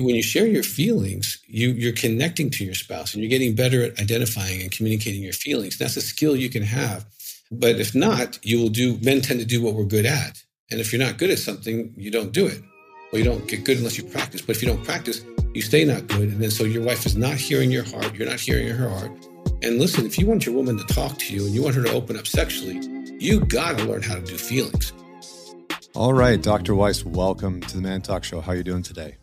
when you share your feelings, you, you're connecting to your spouse and you're getting better at identifying and communicating your feelings. That's a skill you can have. But if not, you will do, men tend to do what we're good at. And if you're not good at something, you don't do it. Well, you don't get good unless you practice. But if you don't practice, you stay not good. And then so your wife is not hearing your heart. You're not hearing her heart. And listen, if you want your woman to talk to you and you want her to open up sexually, you got to learn how to do feelings. All right, Dr. Weiss, welcome to the Man Talk Show. How are you doing today?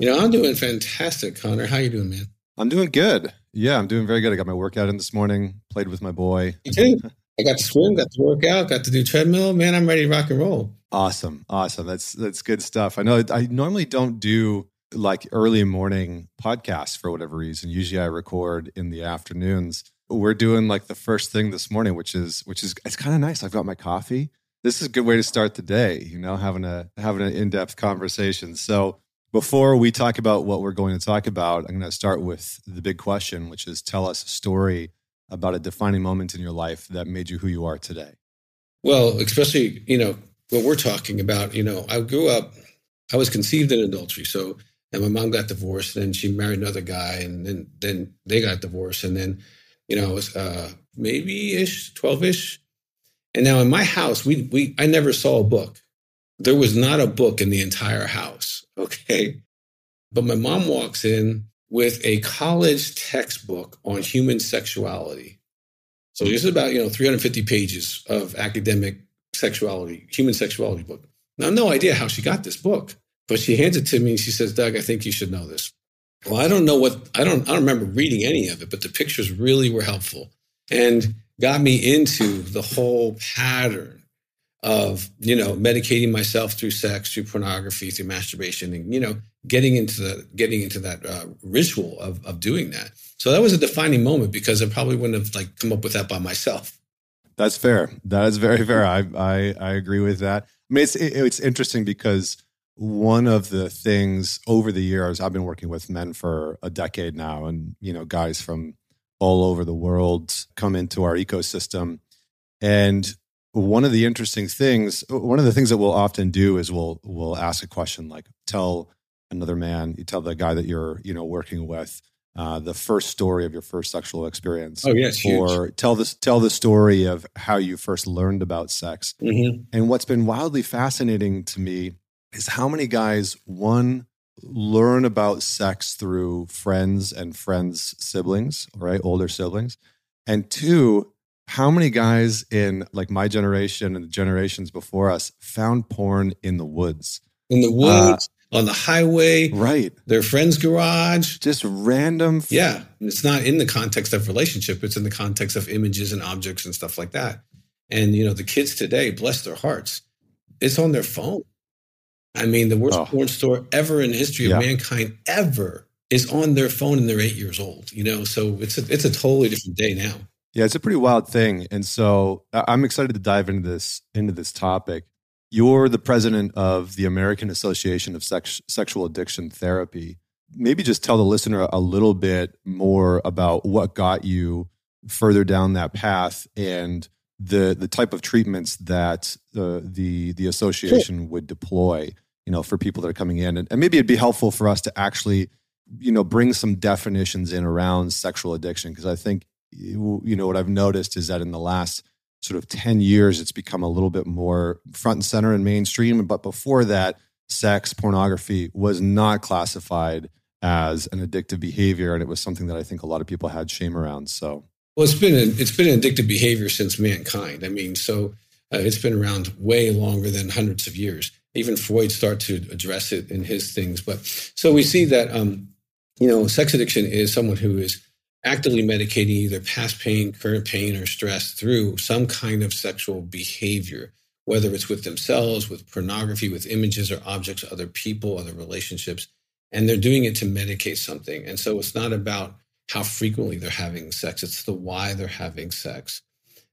You know, I'm doing fantastic, Connor. How you doing, man? I'm doing good. Yeah, I'm doing very good. I got my workout in this morning, played with my boy. You too. I got to swim, got to work out, got to do treadmill. Man, I'm ready to rock and roll. Awesome. Awesome. That's that's good stuff. I know I normally don't do like early morning podcasts for whatever reason. Usually I record in the afternoons. We're doing like the first thing this morning, which is which is it's kind of nice. I've got my coffee. This is a good way to start the day, you know, having a having an in-depth conversation. So before we talk about what we're going to talk about, I'm going to start with the big question, which is tell us a story about a defining moment in your life that made you who you are today. Well, especially, you know, what we're talking about, you know, I grew up, I was conceived in adultery. So, and my mom got divorced and she married another guy and then, then they got divorced. And then, you know, I was uh, maybe ish, 12 ish. And now in my house, we, we, I never saw a book. There was not a book in the entire house Okay. But my mom walks in with a college textbook on human sexuality. So this is about, you know, 350 pages of academic sexuality, human sexuality book. Now, no idea how she got this book, but she hands it to me and she says, Doug, I think you should know this. Well, I don't know what, I don't, I don't remember reading any of it, but the pictures really were helpful and got me into the whole pattern of you know medicating myself through sex through pornography through masturbation and you know getting into the getting into that uh, ritual of, of doing that. So that was a defining moment because i probably wouldn't have like come up with that by myself. That's fair. That is very fair. I i, I agree with that. I mean it's it, it's interesting because one of the things over the years i've been working with men for a decade now and you know guys from all over the world come into our ecosystem. And one of the interesting things one of the things that we'll often do is we'll we'll ask a question like tell another man you tell the guy that you're you know working with uh, the first story of your first sexual experience oh yes or huge. tell this tell the story of how you first learned about sex mm-hmm. and what's been wildly fascinating to me is how many guys one learn about sex through friends and friends siblings right older siblings and two how many guys in like my generation and the generations before us found porn in the woods? In the woods, uh, on the highway, right? Their friend's garage, just random. F- yeah, it's not in the context of relationship; it's in the context of images and objects and stuff like that. And you know, the kids today, bless their hearts, it's on their phone. I mean, the worst oh. porn store ever in the history of yeah. mankind ever is on their phone, and they're eight years old. You know, so it's a, it's a totally different day now. Yeah, it's a pretty wild thing. And so I'm excited to dive into this into this topic. You're the president of the American Association of Sex, Sexual Addiction Therapy. Maybe just tell the listener a little bit more about what got you further down that path and the the type of treatments that uh, the the the association would deploy, you know, for people that are coming in. And, and maybe it'd be helpful for us to actually, you know, bring some definitions in around sexual addiction because I think you know what I've noticed is that in the last sort of 10 years it's become a little bit more front and center and mainstream but before that sex pornography was not classified as an addictive behavior and it was something that I think a lot of people had shame around so. Well it's been an, it's been an addictive behavior since mankind. I mean so uh, it's been around way longer than hundreds of years. Even Freud started to address it in his things but so we see that um you know sex addiction is someone who is actively medicating either past pain, current pain, or stress through some kind of sexual behavior, whether it's with themselves, with pornography, with images or objects, other people, other relationships. And they're doing it to medicate something. And so it's not about how frequently they're having sex, it's the why they're having sex.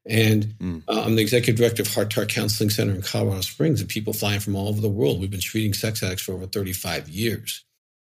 And mm. uh, I'm the executive director of Heart to Heart Counseling Center in Colorado Springs, and people flying from all over the world. We've been treating sex addicts for over 35 years.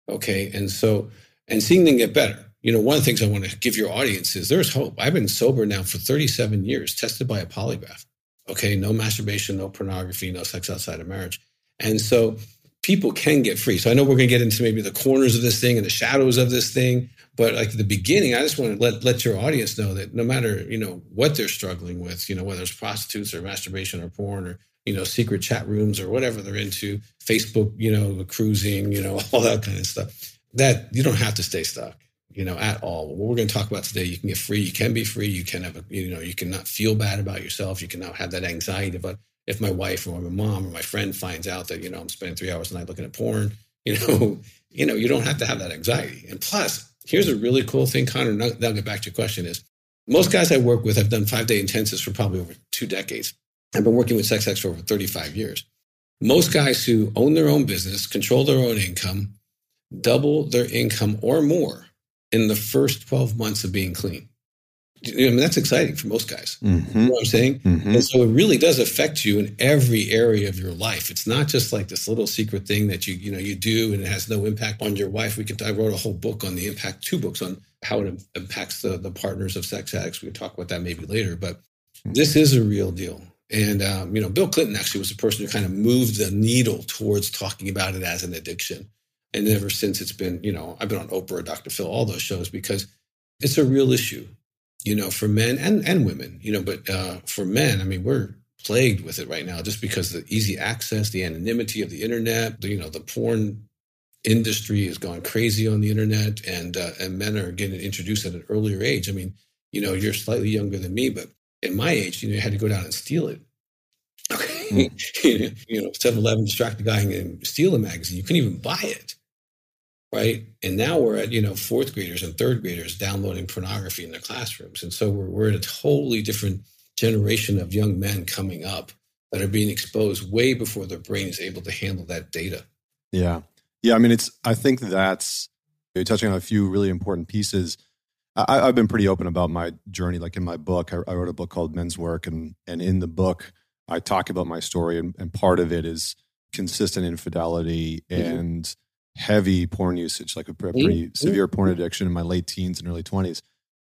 Okay. And so, and seeing them get better you know, one of the things I want to give your audience is there's hope. I've been sober now for 37 years, tested by a polygraph. Okay, no masturbation, no pornography, no sex outside of marriage. And so people can get free. So I know we're going to get into maybe the corners of this thing and the shadows of this thing, but like the beginning, I just want to let let your audience know that no matter you know what they're struggling with, you know whether it's prostitutes or masturbation or porn or you know secret chat rooms or whatever they're into, Facebook, you know, cruising, you know, all that kind of stuff. That you don't have to stay stuck you know, at all. What we're going to talk about today, you can get free. You can be free. You can have, a, you know, you can not feel bad about yourself. You can not have that anxiety about if my wife or my mom or my friend finds out that you know I'm spending three hours a night looking at porn, you know, you know, you don't have to have that anxiety. And plus, here's a really cool thing, Connor. I'll get back to your question: is most guys I work with have done five day intensives for probably over two decades. I've been working with sex addicts for over 35 years. Most guys who own their own business, control their own income, double their income or more in the first 12 months of being clean. I mean, that's exciting for most guys. Mm-hmm. You know what I'm saying? Mm-hmm. And so it really does affect you in every area of your life. It's not just like this little secret thing that you, you know, you do and it has no impact on your wife. We can, I wrote a whole book on the impact, two books on how it impacts the, the partners of sex addicts. We can talk about that maybe later, but mm-hmm. this is a real deal. And, um, you know, Bill Clinton actually was the person who kind of moved the needle towards talking about it as an addiction. And ever since it's been, you know, I've been on Oprah, Dr. Phil, all those shows because it's a real issue you know, for men and, and women, you know, but uh, for men, I mean, we're plagued with it right now just because the easy access, the anonymity of the internet, the, you know, the porn industry is going crazy on the internet and, uh, and men are getting introduced at an earlier age. I mean, you know, you're slightly younger than me, but at my age, you know, you had to go down and steal it. Okay. Mm. you know, 7 Eleven distract the guy and steal a magazine. You couldn't even buy it right? And now we're at, you know, fourth graders and third graders downloading pornography in their classrooms. And so we're, we're in a totally different generation of young men coming up that are being exposed way before their brain is able to handle that data. Yeah. Yeah. I mean, it's, I think that's, you're touching on a few really important pieces. I, have been pretty open about my journey. Like in my book, I, I, wrote a book called Men's Work, and and in the book, I talk about my story, and, and part of it is consistent infidelity mm-hmm. and heavy porn usage, like a pretty mm-hmm. severe porn addiction in my late teens and early 20s.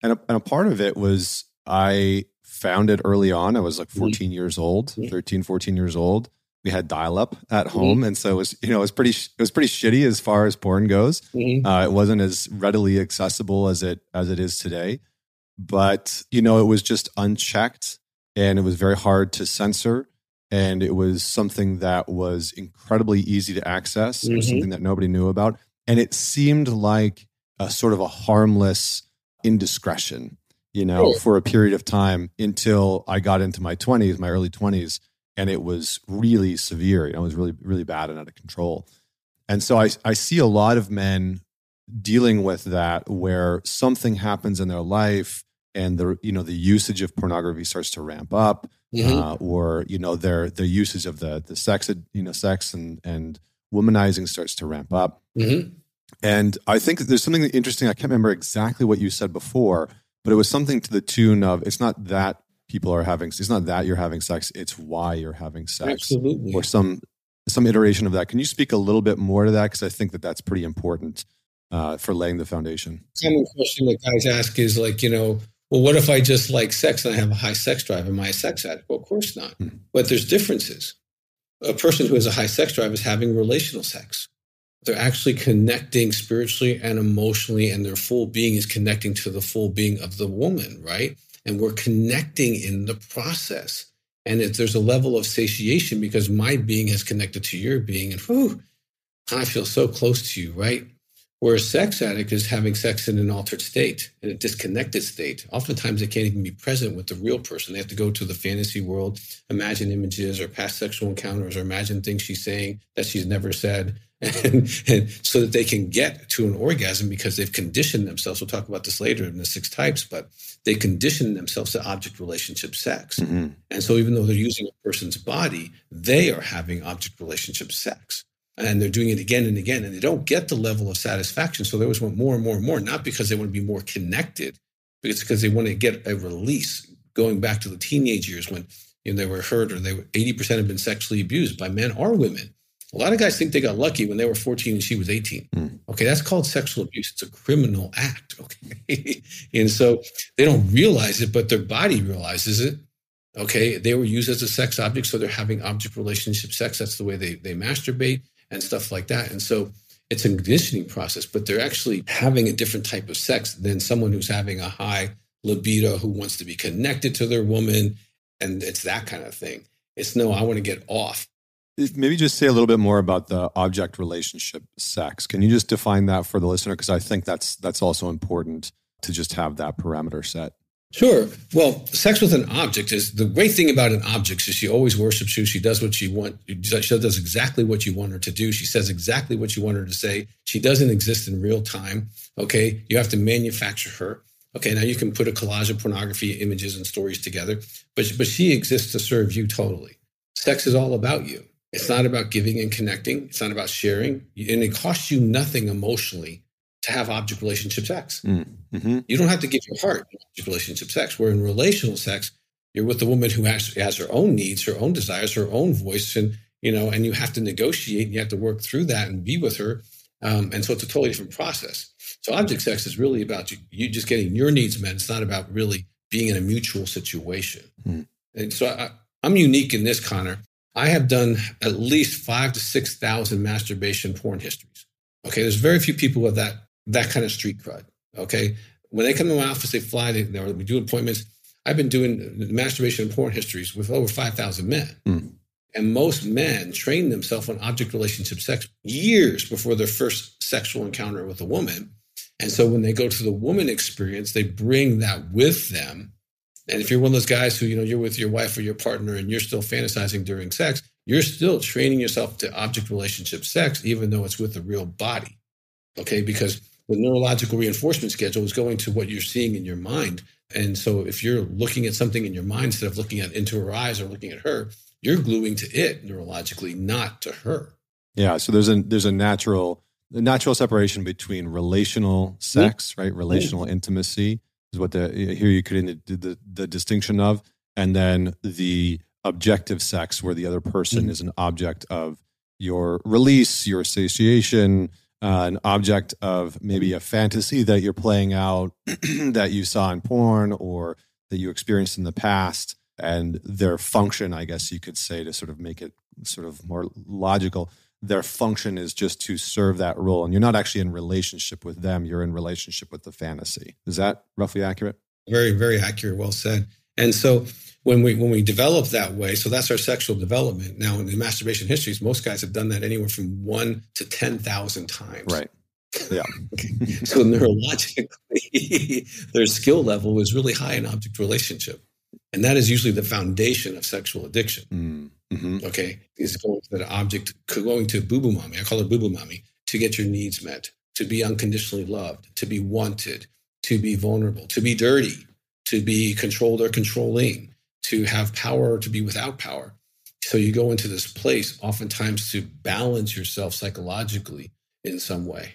And a, and a part of it was I found it early on. I was like mm-hmm. 14 mm-hmm. years old, 13, 14 years old. We had dial up at mm-hmm. home. And so it was, you know, it was pretty, it was pretty shitty as far as porn goes. Mm-hmm. Uh, it wasn't as readily accessible as it, as it is today. But, you know, it was just unchecked and it was very hard to censor and it was something that was incredibly easy to access. Mm-hmm. something that nobody knew about, and it seemed like a sort of a harmless indiscretion, you know, for a period of time until I got into my twenties, my early twenties, and it was really severe. You know, it was really, really bad and out of control. And so I, I see a lot of men dealing with that where something happens in their life and the you know the usage of pornography starts to ramp up mm-hmm. uh, or you know their their usage of the the sex you know sex and and womanizing starts to ramp up mm-hmm. and i think there's something interesting i can't remember exactly what you said before but it was something to the tune of it's not that people are having it's not that you're having sex it's why you're having sex Absolutely. or some some iteration of that can you speak a little bit more to that because i think that that's pretty important uh, for laying the foundation common question that guys ask is like you know well, what if I just like sex and I have a high sex drive? Am I a sex addict? Well, of course not. Mm. But there's differences. A person who has a high sex drive is having relational sex. They're actually connecting spiritually and emotionally, and their full being is connecting to the full being of the woman, right? And we're connecting in the process. And if there's a level of satiation because my being has connected to your being, and whew, I feel so close to you, right? Where a sex addict is having sex in an altered state, in a disconnected state. Oftentimes, they can't even be present with the real person. They have to go to the fantasy world, imagine images or past sexual encounters, or imagine things she's saying that she's never said, and, and so that they can get to an orgasm because they've conditioned themselves. We'll talk about this later in the six types, but they condition themselves to object relationship sex. Mm-hmm. And so, even though they're using a person's body, they are having object relationship sex and they're doing it again and again and they don't get the level of satisfaction. So they always want more and more and more not because they want to be more connected but it's because they want to get a release. Going back to the teenage years when you know, they were hurt or they were 80% have been sexually abused by men or women. A lot of guys think they got lucky when they were 14 and she was 18 mm. okay that's called sexual abuse. It's a criminal act okay? And so they don't realize it but their body realizes it okay? They were used as a sex object so they're having object relationship sex. That's the way they, they masturbate and stuff like that. And so it's a conditioning process, but they're actually having a different type of sex than someone who's having a high libido who wants to be connected to their woman. And it's that kind of thing. It's no, I want to get off. Maybe just say a little bit more about the object relationship sex. Can you just define that for the listener? Because I think that's that's also important to just have that parameter set. Sure. Well, sex with an object is the great thing about an object is she always worships you. She does what she want. She does exactly what you want her to do. She says exactly what you want her to say. She doesn't exist in real time. Okay. You have to manufacture her. Okay. Now you can put a collage of pornography images and stories together, but, but she exists to serve you totally. Sex is all about you. It's not about giving and connecting. It's not about sharing. And it costs you nothing emotionally to have object relationship sex. Mm, mm-hmm. You don't have to give your heart object relationship sex. Where in relational sex, you're with the woman who has, has her own needs, her own desires, her own voice, and you know, and you have to negotiate. And you have to work through that and be with her. Um, and so it's a totally different process. So object sex is really about you, you just getting your needs met. It's not about really being in a mutual situation. Mm. And so I, I'm unique in this, Connor. I have done at least five to six thousand masturbation porn histories. Okay, there's very few people with that that kind of street crud. Okay. When they come to my office, they fly, they, we do appointments. I've been doing masturbation and porn histories with over 5,000 men. Mm. And most men train themselves on object relationship sex years before their first sexual encounter with a woman. And so when they go to the woman experience, they bring that with them. And if you're one of those guys who, you know, you're with your wife or your partner and you're still fantasizing during sex, you're still training yourself to object relationship sex, even though it's with a real body. Okay. Because the neurological reinforcement schedule is going to what you're seeing in your mind. And so if you're looking at something in your mind instead of looking at into her eyes or looking at her, you're gluing to it neurologically, not to her. Yeah. So there's a there's a natural the natural separation between relational sex, right? Relational intimacy is what the here you could the, the, the distinction of, and then the objective sex, where the other person mm-hmm. is an object of your release, your satiation, uh, an object of maybe a fantasy that you're playing out that you saw in porn or that you experienced in the past and their function i guess you could say to sort of make it sort of more logical their function is just to serve that role and you're not actually in relationship with them you're in relationship with the fantasy. Is that roughly accurate? Very very accurate. Well said. And so when we when we develop that way so that's our sexual development. Now in the masturbation histories most guys have done that anywhere from one to 10,000 times. Right. Yeah. So neurologically their skill level is really high in object relationship. And that is usually the foundation of sexual addiction. Mm, mm-hmm. okay? Is going to that object going to boo boo mommy. I call her boo boo mommy to get your needs met to be unconditionally loved to be wanted to be vulnerable to be dirty to be controlled or controlling to have power or to be without power. So you go into this place oftentimes to balance yourself psychologically in some way.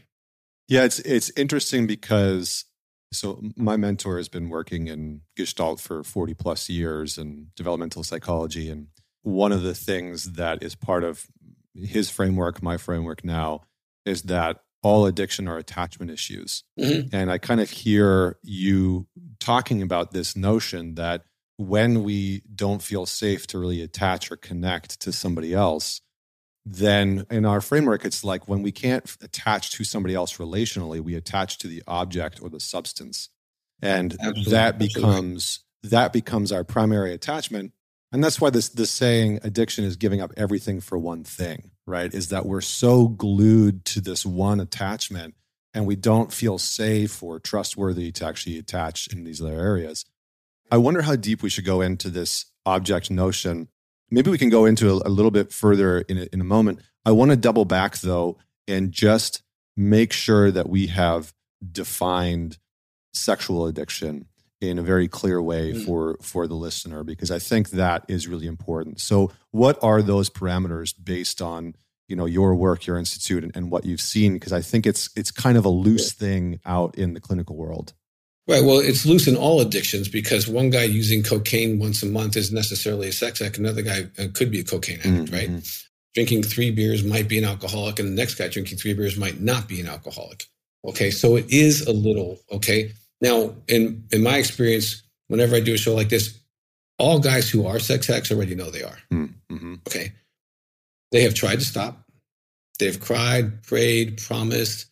Yeah, it's it's interesting because so my mentor has been working in Gestalt for 40 plus years and developmental psychology and one of the things that is part of his framework, my framework now is that all addiction are attachment issues. Mm-hmm. And I kind of hear you talking about this notion that when we don't feel safe to really attach or connect to somebody else, then in our framework, it's like when we can't attach to somebody else relationally, we attach to the object or the substance. And Absolutely. that becomes that becomes our primary attachment. And that's why this this saying addiction is giving up everything for one thing, right? Is that we're so glued to this one attachment and we don't feel safe or trustworthy to actually attach in these other areas. I wonder how deep we should go into this object notion. Maybe we can go into a, a little bit further in a, in a moment. I want to double back though and just make sure that we have defined sexual addiction in a very clear way mm. for for the listener because I think that is really important. So, what are those parameters based on you know your work, your institute, and, and what you've seen? Because I think it's it's kind of a loose thing out in the clinical world. Right. Well, it's loose in all addictions because one guy using cocaine once a month is necessarily a sex addict. Another guy uh, could be a cocaine addict, mm-hmm. right? Drinking three beers might be an alcoholic, and the next guy drinking three beers might not be an alcoholic. Okay. So it is a little, okay. Now, in, in my experience, whenever I do a show like this, all guys who are sex addicts already know they are. Mm-hmm. Okay. They have tried to stop. They've cried, prayed, promised.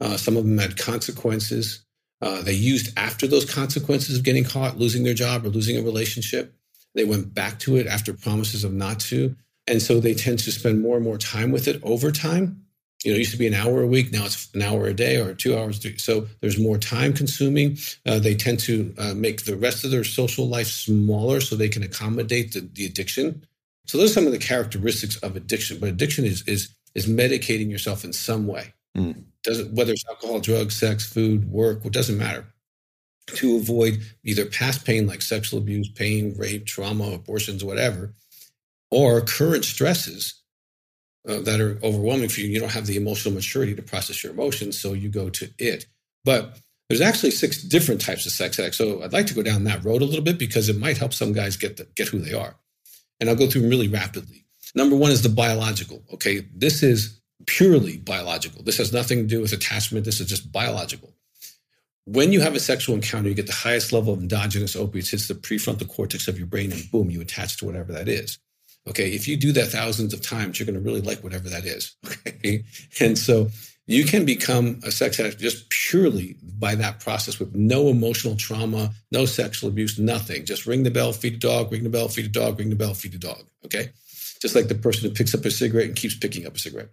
Uh, some of them had consequences. Uh, they used after those consequences of getting caught, losing their job, or losing a relationship. They went back to it after promises of not to. And so they tend to spend more and more time with it over time. You know, it used to be an hour a week. Now it's an hour a day or two hours. So there's more time consuming. Uh, they tend to uh, make the rest of their social life smaller so they can accommodate the, the addiction. So those are some of the characteristics of addiction. But addiction is is is medicating yourself in some way. Mm. Doesn't whether it's alcohol, drugs, sex, food, work, it doesn't matter. To avoid either past pain like sexual abuse, pain, rape, trauma, abortions, whatever, or current stresses uh, that are overwhelming for you. You don't have the emotional maturity to process your emotions, so you go to it. But there's actually six different types of sex addicts. So I'd like to go down that road a little bit because it might help some guys get the, get who they are. And I'll go through them really rapidly. Number one is the biological. Okay, this is purely biological. This has nothing to do with attachment. This is just biological. When you have a sexual encounter, you get the highest level of endogenous opiates, hits the prefrontal cortex of your brain, and boom, you attach to whatever that is. Okay, if you do that thousands of times, you're going to really like whatever that is. Okay, and so you can become a sex addict just purely by that process with no emotional trauma, no sexual abuse, nothing. Just ring the bell, feed a dog, ring the bell, feed a dog, ring the bell, feed a dog. Okay, just like the person who picks up a cigarette and keeps picking up a cigarette.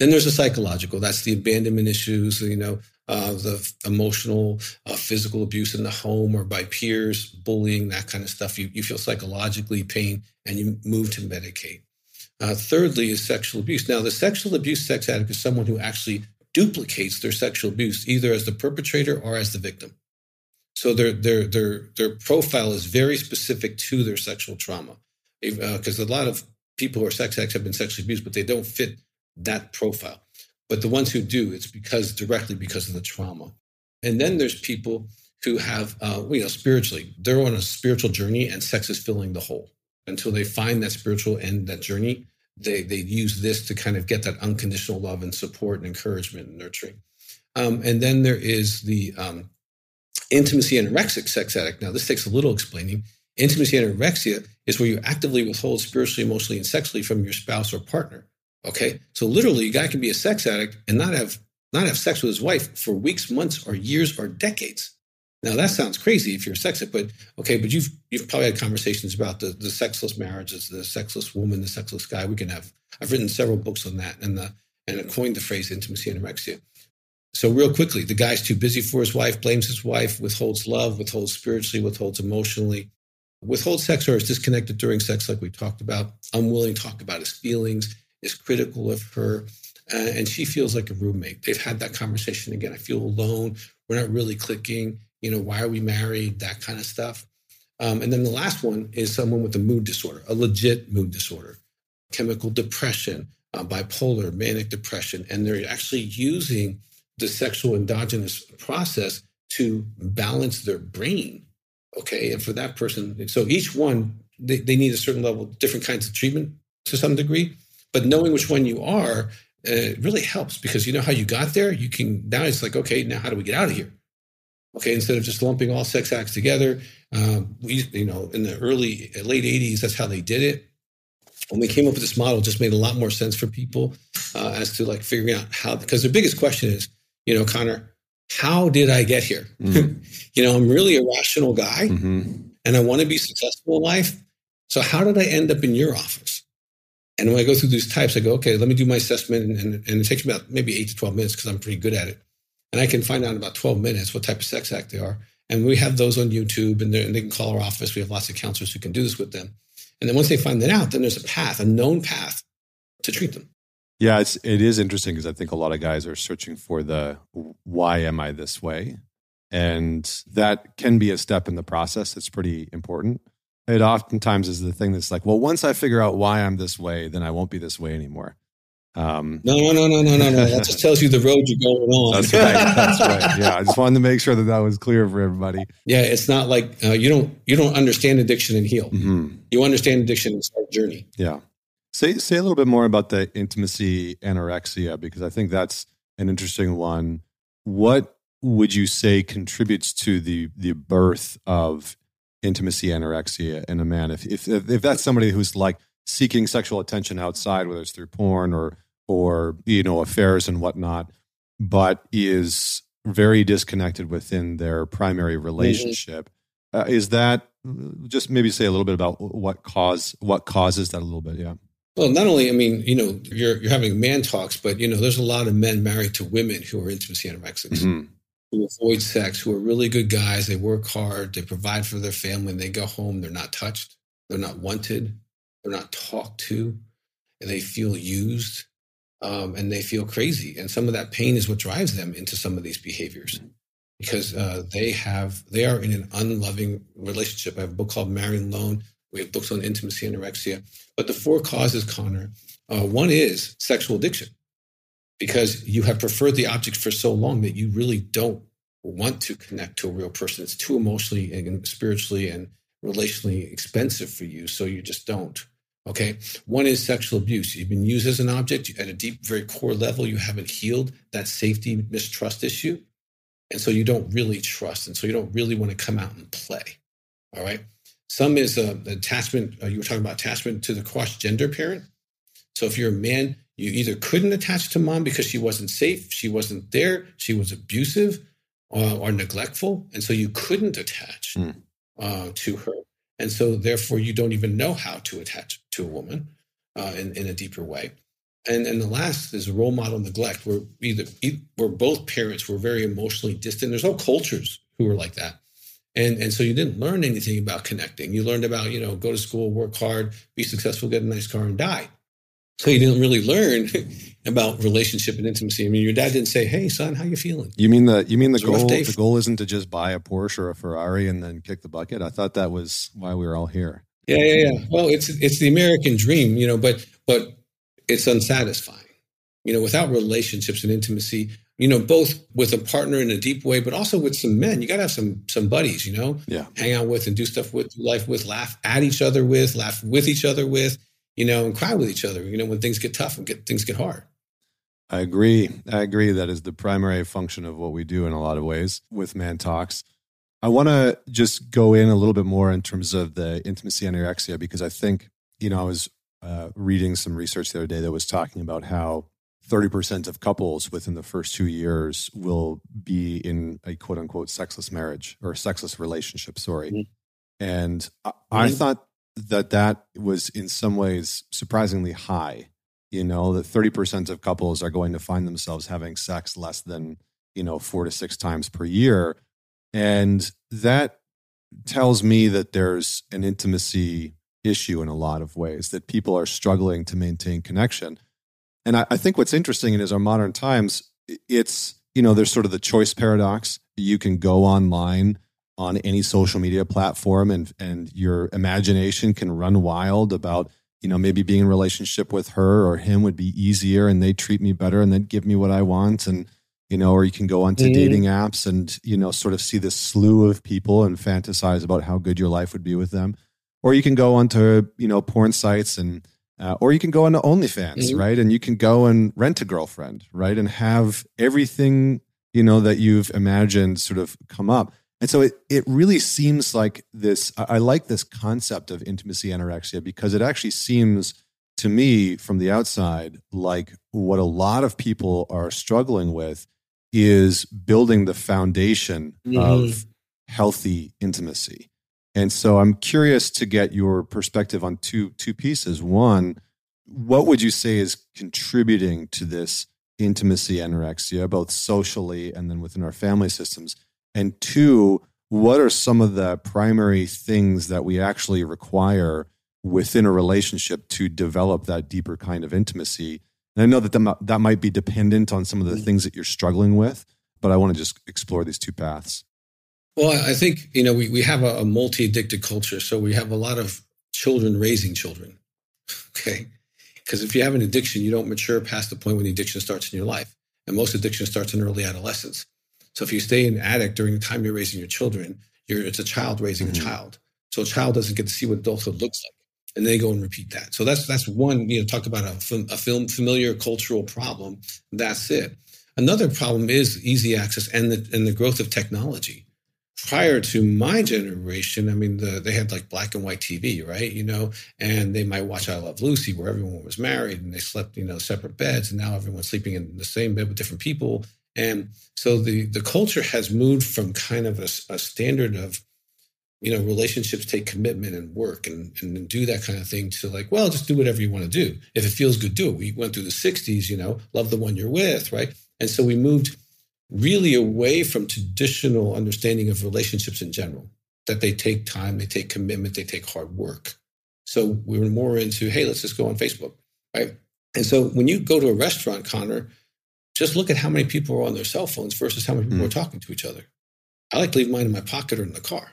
Then there's the psychological. That's the abandonment issues, you know, uh, the emotional, uh, physical abuse in the home or by peers, bullying, that kind of stuff. You, you feel psychologically pain and you move to medicate. Uh, thirdly, is sexual abuse. Now, the sexual abuse sex addict is someone who actually duplicates their sexual abuse either as the perpetrator or as the victim. So their their their their profile is very specific to their sexual trauma, because uh, a lot of people who are sex addicts have been sexually abused, but they don't fit that profile. But the ones who do, it's because directly because of the trauma. And then there's people who have, uh, you know, spiritually, they're on a spiritual journey and sex is filling the hole. Until they find that spiritual end, that journey, they, they use this to kind of get that unconditional love and support and encouragement and nurturing. Um, and then there is the um, intimacy anorexic sex addict. Now, this takes a little explaining. Intimacy anorexia is where you actively withhold spiritually, emotionally, and sexually from your spouse or partner. Okay. So literally a guy can be a sex addict and not have not have sex with his wife for weeks, months, or years or decades. Now that sounds crazy if you're a sex addict, but okay, but you've you've probably had conversations about the, the sexless marriages, the sexless woman, the sexless guy. We can have I've written several books on that and the and coined the phrase intimacy anorexia. So real quickly, the guy's too busy for his wife, blames his wife, withholds love, withholds spiritually, withholds emotionally, withholds sex or is disconnected during sex, like we talked about, unwilling to talk about his feelings, is critical of her. Uh, and she feels like a roommate. They've had that conversation again. I feel alone. We're not really clicking. You know, why are we married? That kind of stuff. Um, and then the last one is someone with a mood disorder, a legit mood disorder, chemical depression, uh, bipolar, manic depression. And they're actually using the sexual endogenous process to balance their brain. Okay. And for that person, so each one, they, they need a certain level, different kinds of treatment to some degree. But knowing which one you are uh, really helps because you know how you got there. You can now it's like, okay, now how do we get out of here? Okay, instead of just lumping all sex addicts together, um, we you know in the early late '80s that's how they did it. When we came up with this model, just made a lot more sense for people uh, as to like figuring out how because the biggest question is, you know, Connor, how did I get here? Mm-hmm. you know, I'm really a rational guy, mm-hmm. and I want to be successful in life. So how did I end up in your office? And when I go through these types, I go, okay, let me do my assessment. And, and, it takes me about maybe eight to 12 minutes because I'm pretty good at it. And I can find out in about 12 minutes what type of sex addict they are. And we have those on YouTube and, and they can call our office. We have lots of counselors who can do this with them. And then once they find that out, then there's a path, a known path to treat them. Yeah, it's it is interesting because I think a lot of guys are searching for the why am I this way? And that can be a step in the process that's pretty important it oftentimes is the thing that's like, well, once I figure out why I'm this way, then I won't be this way anymore. Um, no, no, no, no, no, no, no. That just tells you the road you're going on. That's right. That's right. Yeah, I just wanted to make sure that that was clear for everybody. Yeah, it's not like uh, you don't you don't understand addiction and heal. Mm-hmm. You understand addiction and start journey. Yeah. Say say a little bit more about the intimacy anorexia because I think that's an interesting one. What would you say contributes to the the birth of intimacy anorexia in a man if, if if that's somebody who's like seeking sexual attention outside whether it's through porn or or you know affairs and whatnot, but is very disconnected within their primary mm-hmm. relationship. Mm-hmm. Uh, is that just maybe say a little bit about what cause what causes that a little bit? Yeah. Well, not only, I mean, you know, you're you're having man talks, but you know, there's a lot of men married to women who are intimacy anorexics. Mm-hmm who avoid sex, who are really good guys. They work hard, they provide for their family, and they go home. They're not touched, they're not wanted, they're not talked to, and they feel used um, and they feel crazy. And some of that pain is what drives them into some of these behaviors because uh, they have they are in an unloving relationship. I have a book called Marrying Alone. We have books on intimacy anorexia. But the four causes, Connor, uh, one is sexual addiction because you have preferred the object for so long that you really don't want to connect to a real person. It's too emotionally and spiritually and relationally expensive for you, so you just don't. Okay. One is sexual abuse. You've been used as an object at a deep, very core level. You haven't healed that safety mistrust issue. And so you don't really trust. And so you don't really want to come out and play. All right. Some is uh, attachment. Uh, you were talking about attachment to the cross gender parent. So if you're a man, you either couldn't attach to mom because she wasn't safe, she wasn't there, she was abusive uh, or neglectful. And so you couldn't attach mm. to her. And so, therefore, you don't even know how to attach to a woman uh, in, in a deeper way. And, and the last is role model neglect, where either where both parents were very emotionally distant. There's no cultures who were like that. And, and so you didn't learn anything about connecting. You learned about, you know, go to school, work hard, be successful, get a nice car, and die. So you didn't really learn about relationship and intimacy. I mean, your dad didn't say, "Hey, son, how you feeling?" You mean the you mean the goal? The goal isn't to just buy a Porsche or a Ferrari and then kick the bucket. I thought that was why we were all here. Yeah, yeah, yeah. Well, it's it's the American dream, you know, but but it's unsatisfying. You know, without relationships and intimacy, you know, both with a partner in a deep way, but also with some men. You got to have some some buddies, you know, yeah, hang out with and do stuff with, life with, laugh at each other with, laugh with each other with, you know, and cry with each other. You know, when things get tough and get things get hard. I agree. I agree. That is the primary function of what we do in a lot of ways with Man Talks. I want to just go in a little bit more in terms of the intimacy anorexia because I think, you know, I was uh, reading some research the other day that was talking about how 30% of couples within the first two years will be in a quote unquote sexless marriage or sexless relationship, sorry. Mm-hmm. And I, I mm-hmm. thought that that was in some ways surprisingly high you know that 30% of couples are going to find themselves having sex less than you know four to six times per year. And that tells me that there's an intimacy issue in a lot of ways that people are struggling to maintain connection. And I, I think what's interesting is our modern times it's you know there's sort of the choice paradox. You can go online on any social media platform and and your imagination can run wild about you know, maybe being in relationship with her or him would be easier and they treat me better and they'd give me what I want. And, you know, or you can go onto mm-hmm. dating apps and, you know, sort of see this slew of people and fantasize about how good your life would be with them. Or you can go onto, you know, porn sites and, uh, or you can go onto OnlyFans, mm-hmm. right? And you can go and rent a girlfriend, right? And have everything, you know, that you've imagined sort of come up. And so it, it really seems like this. I like this concept of intimacy anorexia because it actually seems to me from the outside like what a lot of people are struggling with is building the foundation mm-hmm. of healthy intimacy. And so I'm curious to get your perspective on two two pieces. One, what would you say is contributing to this intimacy anorexia, both socially and then within our family systems? And two, what are some of the primary things that we actually require within a relationship to develop that deeper kind of intimacy? And I know that that might be dependent on some of the mm-hmm. things that you're struggling with, but I want to just explore these two paths. Well, I think, you know, we, we have a, a multi addicted culture. So we have a lot of children raising children. Okay. Because if you have an addiction, you don't mature past the point when the addiction starts in your life. And most addiction starts in early adolescence. So if you stay in an addict during the time you're raising your children, it's a child raising mm-hmm. a child. So a child doesn't get to see what adulthood looks like. And they go and repeat that. So that's that's one, you know, talk about a, a film familiar cultural problem. That's it. Another problem is easy access and the and the growth of technology. prior to my generation, I mean, the, they had like black and white TV, right? You know, and they might watch I Love Lucy, where everyone was married and they slept, you know, separate beds, and now everyone's sleeping in the same bed with different people. And so the the culture has moved from kind of a, a standard of, you know, relationships take commitment and work and, and do that kind of thing to like, well, just do whatever you want to do. If it feels good, do it. We went through the 60s, you know, love the one you're with, right? And so we moved really away from traditional understanding of relationships in general, that they take time, they take commitment, they take hard work. So we were more into, hey, let's just go on Facebook, right? And so when you go to a restaurant, Connor, just look at how many people are on their cell phones versus how many people mm. are talking to each other. I like to leave mine in my pocket or in the car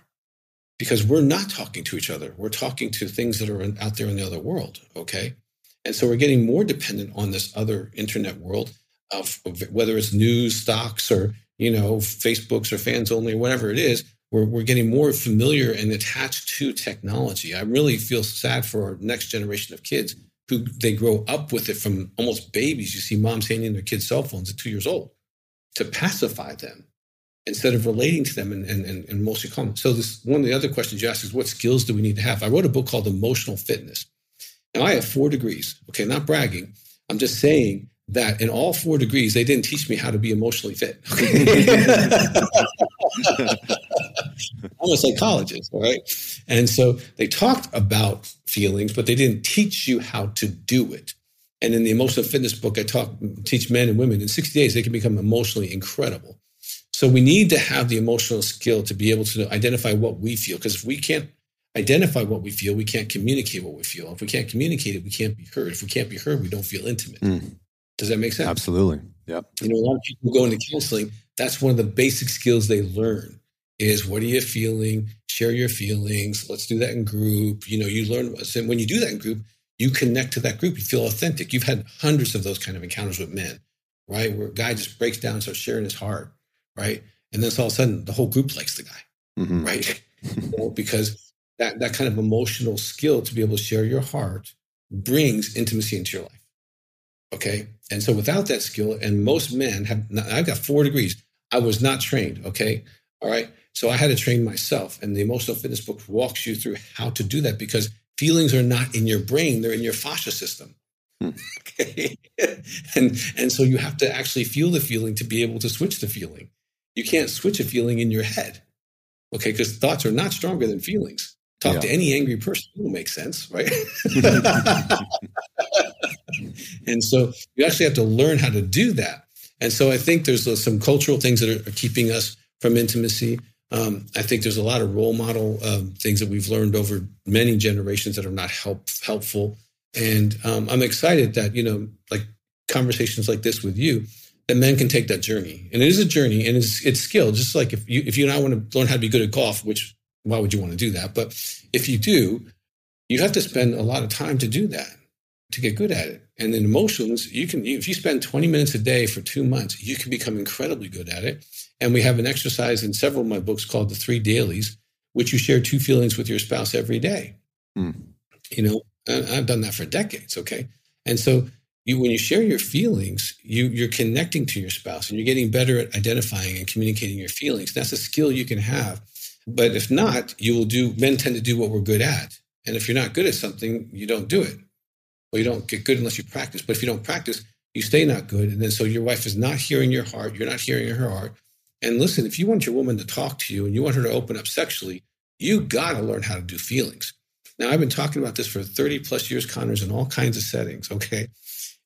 because we're not talking to each other. We're talking to things that are out there in the other world. Okay. And so we're getting more dependent on this other internet world of, whether it's news, stocks, or you know, Facebooks or fans only, or whatever it is, we're, we're getting more familiar and attached to technology. I really feel sad for our next generation of kids who they grow up with it from almost babies. You see moms handing their kids cell phones at two years old to pacify them instead of relating to them and, and, and, and mostly calm. So this one of the other questions you ask is what skills do we need to have? I wrote a book called Emotional Fitness. Now I have four degrees. Okay, not bragging. I'm just saying that in all four degrees, they didn't teach me how to be emotionally fit. I'm a psychologist, right? And so they talked about feelings, but they didn't teach you how to do it. And in the emotional fitness book, I talk teach men and women in 60 days they can become emotionally incredible. So we need to have the emotional skill to be able to identify what we feel. Because if we can't identify what we feel, we can't communicate what we feel. If we can't communicate it, we can't be heard. If we can't be heard, we don't feel intimate. Mm. Does that make sense? Absolutely. Yep. You know, a lot of people go into counseling. That's one of the basic skills they learn is what are you feeling? Share your feelings. Let's do that in group. You know, you learn when you do that in group, you connect to that group. You feel authentic. You've had hundreds of those kind of encounters with men, right? Where a guy just breaks down, starts sharing his heart, right? And then all of a sudden the whole group likes the guy, mm-hmm. right? you know, because that that kind of emotional skill to be able to share your heart brings intimacy into your life. Okay. And so without that skill, and most men have, not, I've got four degrees. I was not trained. Okay. All right. So I had to train myself. And the emotional fitness book walks you through how to do that because feelings are not in your brain, they're in your fascia system. Hmm. Okay. and, and so you have to actually feel the feeling to be able to switch the feeling. You can't switch a feeling in your head. Okay. Because thoughts are not stronger than feelings. Talk yeah. to any angry person, it'll make sense, right? and so you actually have to learn how to do that. And so I think there's some cultural things that are, keeping us from intimacy. Um, I think there's a lot of role model um, things that we've learned over many generations that are not help, helpful. And um, I'm excited that, you know, like conversations like this with you, that men can take that journey. And it is a journey and it's, it's skill. Just like if you, if you and I want to learn how to be good at golf, which why would you want to do that? But if you do, you have to spend a lot of time to do that to get good at it. And in emotions, you can, if you spend 20 minutes a day for two months, you can become incredibly good at it. And we have an exercise in several of my books called the three dailies, which you share two feelings with your spouse every day. Mm. You know, I've done that for decades. Okay. And so you, when you share your feelings, you, you're connecting to your spouse and you're getting better at identifying and communicating your feelings. That's a skill you can have. But if not, you will do, men tend to do what we're good at. And if you're not good at something, you don't do it. Well, you don't get good unless you practice. But if you don't practice, you stay not good. And then so your wife is not hearing your heart. You're not hearing her heart. And listen, if you want your woman to talk to you and you want her to open up sexually, you got to learn how to do feelings. Now, I've been talking about this for 30 plus years, Connors, in all kinds of settings. Okay.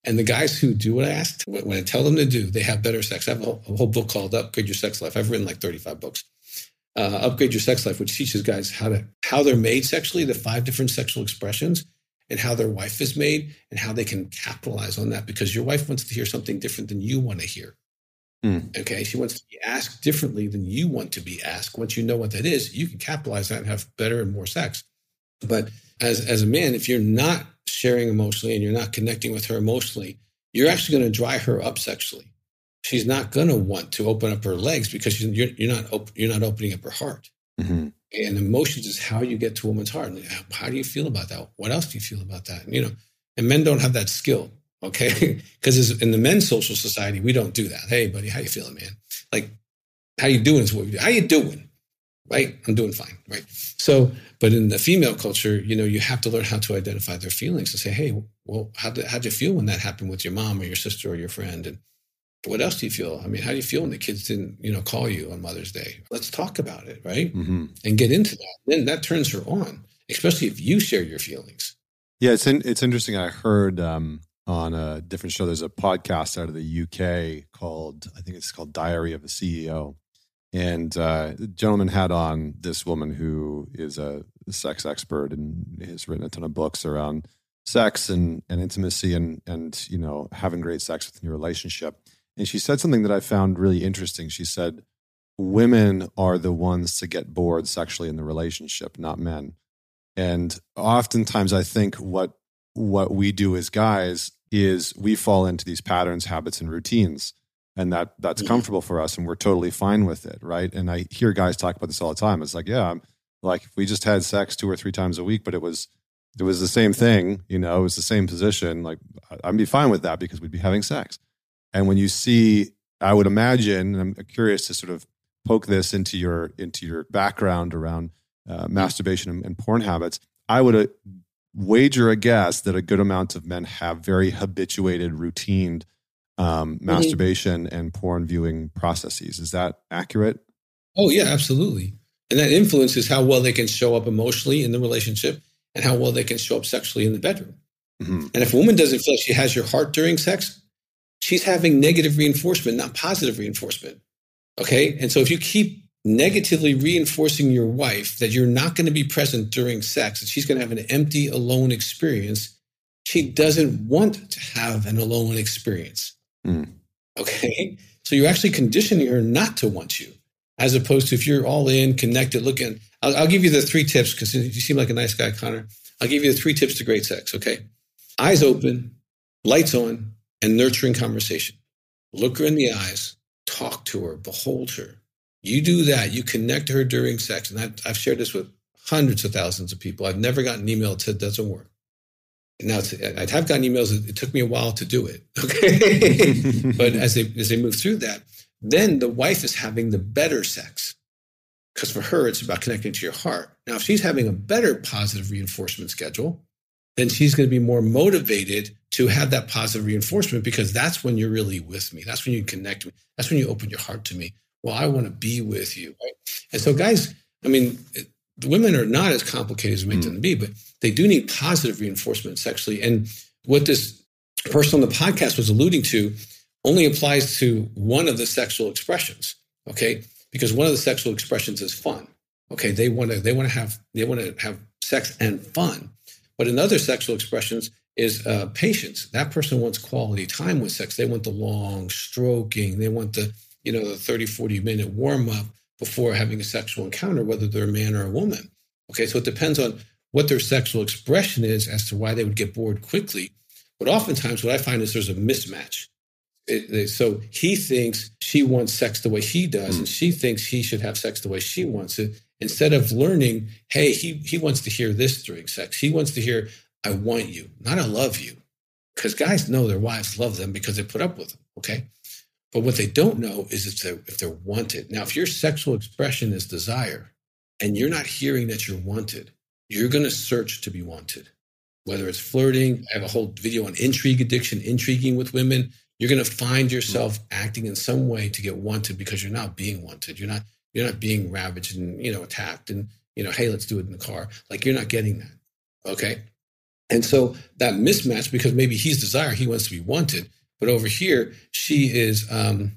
And the guys who do what I asked, when I tell them to do, they have better sex. I have a whole, a whole book called Upgrade Your Sex Life. I've written like 35 books. Uh, Upgrade Your Sex Life, which teaches guys how to how they're made sexually, the five different sexual expressions, and how their wife is made and how they can capitalize on that because your wife wants to hear something different than you want to hear. Mm. Okay. She wants to be asked differently than you want to be asked. Once you know what that is, you can capitalize that and have better and more sex. But as, as a man, if you're not sharing emotionally and you're not connecting with her emotionally, you're actually going to dry her up sexually. She's not going to want to open up her legs because you're, you're not op- you're not opening up her heart. Mm-hmm. And emotions is how you get to a woman's heart. How do you feel about that? What else do you feel about that? And, you know, and men don't have that skill. Okay. Because in the men's social society, we don't do that. Hey, buddy, how you feeling, man? Like, how you doing is what we do. How you doing? right? I'm doing fine, right? So, but in the female culture, you know, you have to learn how to identify their feelings and say, hey, well, how did, how'd you feel when that happened with your mom or your sister or your friend? And what else do you feel? I mean, how do you feel when the kids didn't, you know, call you on Mother's Day? Let's talk about it, right? Mm-hmm. And get into that. Then that turns her on, especially if you share your feelings. Yeah, it's in, it's interesting. I heard um, on a different show. There's a podcast out of the UK called I think it's called Diary of a CEO, and uh, the gentleman had on this woman who is a sex expert and has written a ton of books around sex and, and intimacy and and you know having great sex within your relationship. And she said something that I found really interesting. She said, "Women are the ones to get bored sexually in the relationship, not men." And oftentimes, I think what what we do as guys is we fall into these patterns, habits, and routines and that that's mm-hmm. comfortable for us and we're totally fine with it right and i hear guys talk about this all the time it's like yeah i'm like if we just had sex two or three times a week but it was it was the same thing you know it was the same position like i'd be fine with that because we'd be having sex and when you see i would imagine i'm curious to sort of poke this into your into your background around uh, masturbation and, and, porn habits i would uh, wager a guess that a good amount of men have very habituated routined um, mm-hmm. masturbation and porn viewing processes. Is that accurate? Oh, yeah, absolutely. And that influences how well they can show up emotionally in the relationship and how well they can show up sexually in the bedroom. Mm-hmm. And if a woman doesn't feel like she has your heart during sex, she's having negative reinforcement, not positive reinforcement. Okay. And so if you keep negatively reinforcing your wife that you're not going to be present during sex and she's going to have an empty, alone experience, she doesn't want to have an alone experience. Mm. Okay. So you're actually conditioning her not to want you, as opposed to if you're all in, connected, looking. I'll, I'll give you the three tips because you seem like a nice guy, Connor. I'll give you the three tips to great sex. Okay. Eyes open, lights on, and nurturing conversation. Look her in the eyes, talk to her, behold her. You do that, you connect to her during sex. And I've, I've shared this with hundreds of thousands of people. I've never gotten an email that said doesn't work. Now, I'd have gotten emails. It took me a while to do it. Okay, but as they as they move through that, then the wife is having the better sex because for her it's about connecting to your heart. Now, if she's having a better positive reinforcement schedule, then she's going to be more motivated to have that positive reinforcement because that's when you're really with me. That's when you connect me. That's when you open your heart to me. Well, I want to be with you. Right? And so, guys, I mean, the women are not as complicated as we make mm. them to be, but they do need positive reinforcement sexually. And what this person on the podcast was alluding to only applies to one of the sexual expressions. Okay. Because one of the sexual expressions is fun. Okay. They want to, they want to have, they want to have sex and fun. But in other sexual expressions is uh, patience. That person wants quality time with sex. They want the long stroking. They want the, you know, the 30, 40 minute warm up before having a sexual encounter, whether they're a man or a woman. Okay. So it depends on what their sexual expression is as to why they would get bored quickly. But oftentimes, what I find is there's a mismatch. It, it, so he thinks she wants sex the way he does, mm. and she thinks he should have sex the way she wants it. Instead of learning, hey, he he wants to hear this during sex. He wants to hear, "I want you," not "I love you," because guys know their wives love them because they put up with them. Okay, but what they don't know is if they're if they're wanted. Now, if your sexual expression is desire, and you're not hearing that you're wanted, you're going to search to be wanted. Whether it's flirting, I have a whole video on intrigue addiction, intriguing with women. You're going to find yourself acting in some way to get wanted because you're not being wanted. You're not you're not being ravaged and you know attacked and you know hey let's do it in the car. Like you're not getting that. Okay, and so that mismatch because maybe he's desire he wants to be wanted, but over here she is um,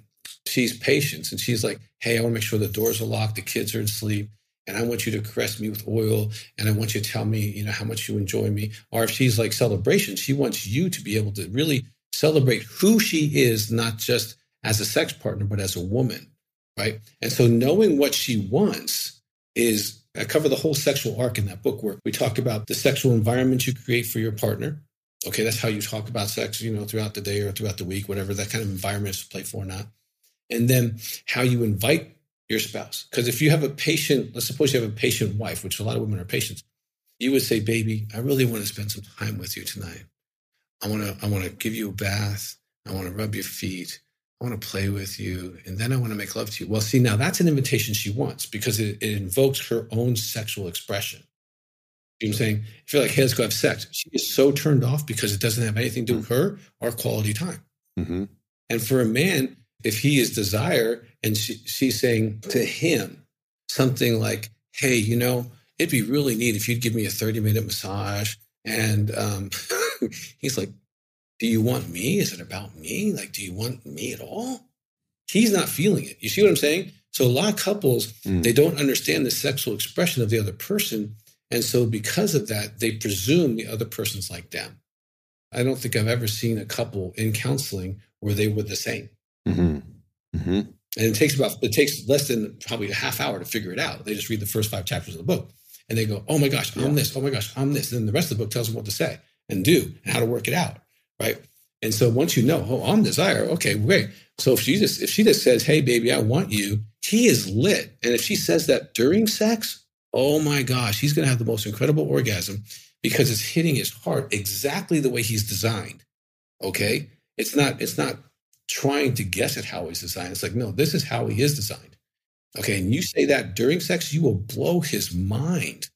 she's patience and she's like hey I want to make sure the doors are locked, the kids are asleep and I want you to caress me with oil and I want you to tell me, you know, how much you enjoy me. Or if she's like celebration, she wants you to be able to really celebrate who she is, not just as a sex partner, but as a woman. Right. And so knowing what she wants is I cover the whole sexual arc in that book where we talk about the sexual environment you create for your partner. Okay, that's how you talk about sex, you know, throughout the day or throughout the week, whatever that kind of environment is to play for or not. And then how you invite your spouse. Because if you have a patient, let's suppose you have a patient wife, which a lot of women are patients, you would say, baby, I really want to spend some time with you tonight. I want to, I want to give you a bath. I want to rub your feet. I I want to play with you, and then I want to make love to you. Well, see, now that's an invitation she wants because it, it invokes her own sexual expression. You know what I'm saying? If you're like, hey, let's go have sex, she is so turned off because it doesn't have anything to do with her or quality time. Mm-hmm. And for a man, if he is desire and she, she's saying to him something like, hey, you know, it'd be really neat if you'd give me a 30 minute massage. And um, he's like, do you want me? Is it about me? Like, do you want me at all? He's not feeling it. You see what I'm saying? So a lot of couples, mm. they don't understand the sexual expression of the other person. And so because of that, they presume the other person's like them. I don't think I've ever seen a couple in counseling where they were the same. Mm-hmm. Mm-hmm. And it takes about it takes less than probably a half hour to figure it out. They just read the first five chapters of the book and they go, "Oh my gosh, I'm yeah. this. Oh my gosh, I'm this." And then the rest of the book tells them what to say and do and how to work it out, right? And so once you know, oh, I'm desire, okay, great. So if she just if she just says, "Hey, baby, I want you," he is lit. And if she says that during sex, oh my gosh, he's going to have the most incredible orgasm because it's hitting his heart exactly the way he's designed. Okay, it's not it's not trying to guess at how he's designed. It's like, no, this is how he is designed. Okay. And you say that during sex, you will blow his mind.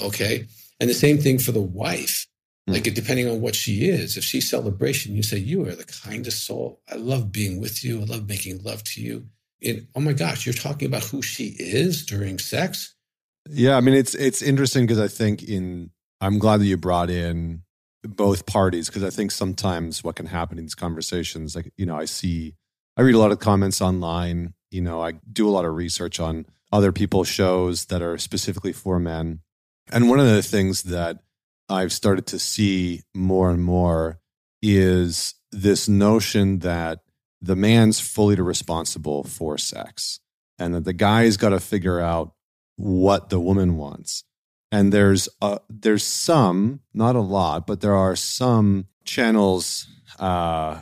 Okay. And the same thing for the wife. Hmm. Like, depending on what she is, if she's celebration, you say, You are the kindest soul. I love being with you. I love making love to you. And oh my gosh, you're talking about who she is during sex. Yeah. I mean, it's, it's interesting because I think in, I'm glad that you brought in both parties because I think sometimes what can happen in these conversations, like, you know, I see, I read a lot of comments online. You know, I do a lot of research on other people's shows that are specifically for men. And one of the things that I've started to see more and more is this notion that the man's fully responsible for sex and that the guy's got to figure out what the woman wants and there's a, there's some, not a lot, but there are some channels, uh,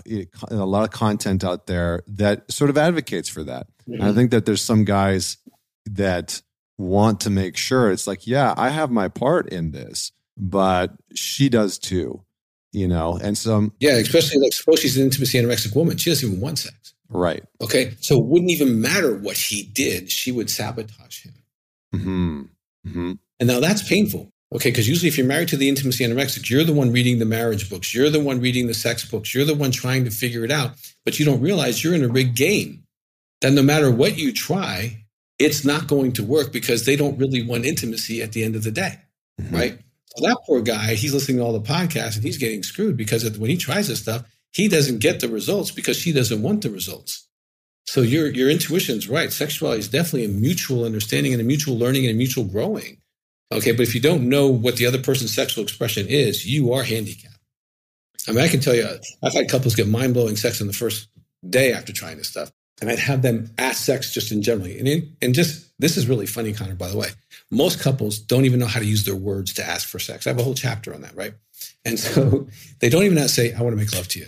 a lot of content out there that sort of advocates for that. Mm-hmm. I think that there's some guys that want to make sure it's like, yeah, I have my part in this, but she does too, you know. And so, yeah, especially like suppose she's an intimacy anorexic woman, she doesn't even want sex, right? Okay, so it wouldn't even matter what he did; she would sabotage him. Mm-hmm. Mm-hmm. And now that's painful. Okay, because usually if you're married to the intimacy anorexic, you're the one reading the marriage books, you're the one reading the sex books, you're the one trying to figure it out, but you don't realize you're in a rigged game. That no matter what you try, it's not going to work because they don't really want intimacy at the end of the day, mm-hmm. right? So that poor guy, he's listening to all the podcasts and he's getting screwed because when he tries this stuff, he doesn't get the results because she doesn't want the results. So your your intuition's right. Sexuality is definitely a mutual understanding and a mutual learning and a mutual growing. Okay, but if you don't know what the other person's sexual expression is, you are handicapped. I mean, I can tell you, I've had couples get mind blowing sex in the first day after trying this stuff. And I'd have them ask sex just in generally. And, in, and just, this is really funny, Connor, by the way. Most couples don't even know how to use their words to ask for sex. I have a whole chapter on that, right? And so they don't even know how to say, I want to make love to you.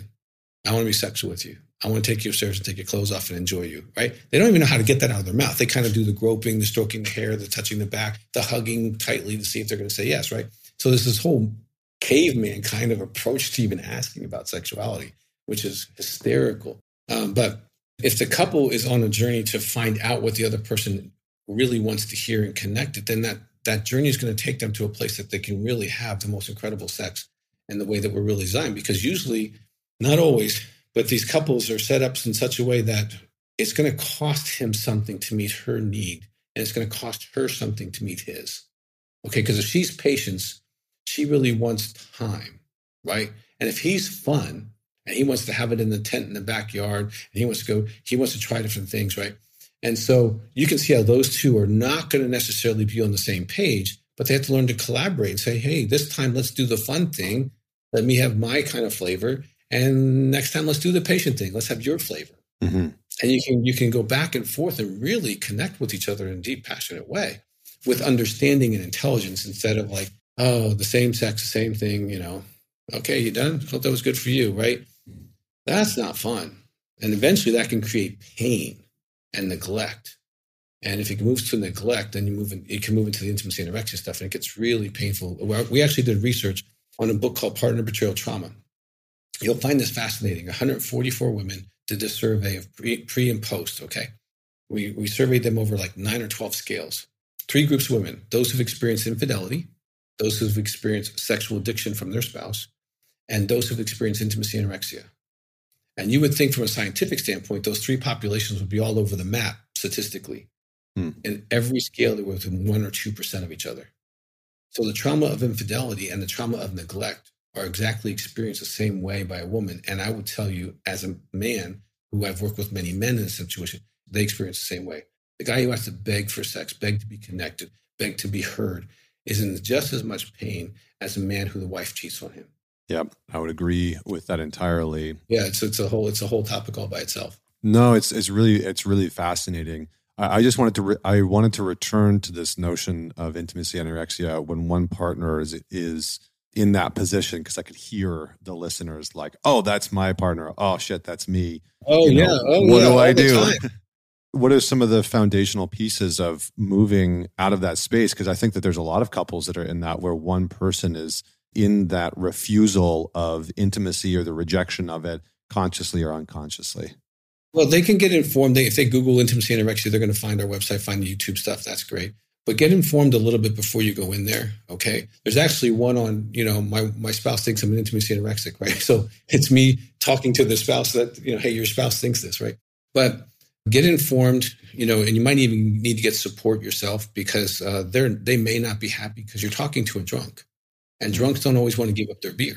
I want to be sexual with you. I want to take you upstairs and take your clothes off and enjoy you, right? They don't even know how to get that out of their mouth. They kind of do the groping, the stroking the hair, the touching the back, the hugging tightly to see if they're going to say yes, right? So there's this whole caveman kind of approach to even asking about sexuality, which is hysterical. Um, but if the couple is on a journey to find out what the other person really wants to hear and connect it, then that that journey is going to take them to a place that they can really have the most incredible sex in the way that we're really designed. Because usually, not always, but these couples are set up in such a way that it's going to cost him something to meet her need, and it's going to cost her something to meet his. Okay, because if she's patience, she really wants time, right? And if he's fun and he wants to have it in the tent in the backyard and he wants to go, he wants to try different things, right? And so you can see how those two are not going to necessarily be on the same page, but they have to learn to collaborate and say, hey, this time let's do the fun thing. Let me have my kind of flavor. And next time, let's do the patient thing. Let's have your flavor. Mm-hmm. And you can you can go back and forth and really connect with each other in a deep, passionate way with understanding and intelligence instead of like, oh, the same sex, the same thing, you know. Okay, you done? Hope that was good for you, right? That's not fun. And eventually that can create pain and neglect. And if it moves to neglect, then you move in, it can move into the intimacy and anorexia stuff, and it gets really painful. We actually did research on a book called Partner Betrayal Trauma. You'll find this fascinating. 144 women did this survey of pre, pre and post. Okay, we we surveyed them over like nine or twelve scales. Three groups of women: those who've experienced infidelity, those who've experienced sexual addiction from their spouse, and those who've experienced intimacy anorexia. And you would think, from a scientific standpoint, those three populations would be all over the map statistically. Hmm. In every scale, they were within one or two percent of each other. So the trauma of infidelity and the trauma of neglect are exactly experienced the same way by a woman. And I would tell you, as a man who I've worked with many men in this situation, they experience the same way. The guy who has to beg for sex, beg to be connected, beg to be heard, is in just as much pain as a man who the wife cheats on him. Yep, I would agree with that entirely. Yeah, it's it's a whole it's a whole topic all by itself. No, it's it's really it's really fascinating. I, I just wanted to re- I wanted to return to this notion of intimacy anorexia when one partner is is in that position because I could hear the listeners like, "Oh, that's my partner. Oh shit, that's me." Oh you know, yeah. Oh, what yeah, do I do? what are some of the foundational pieces of moving out of that space? Because I think that there's a lot of couples that are in that where one person is in that refusal of intimacy or the rejection of it consciously or unconsciously. Well, they can get informed. They, if they Google intimacy and anorexia, they're going to find our website, find the YouTube stuff. That's great. But get informed a little bit before you go in there. Okay. There's actually one on, you know, my, my spouse thinks I'm an intimacy anorexic, right? So it's me talking to the spouse that, you know, hey, your spouse thinks this, right? But get informed, you know, and you might even need to get support yourself because uh, they're, they may not be happy because you're talking to a drunk. And drunks don't always want to give up their beer.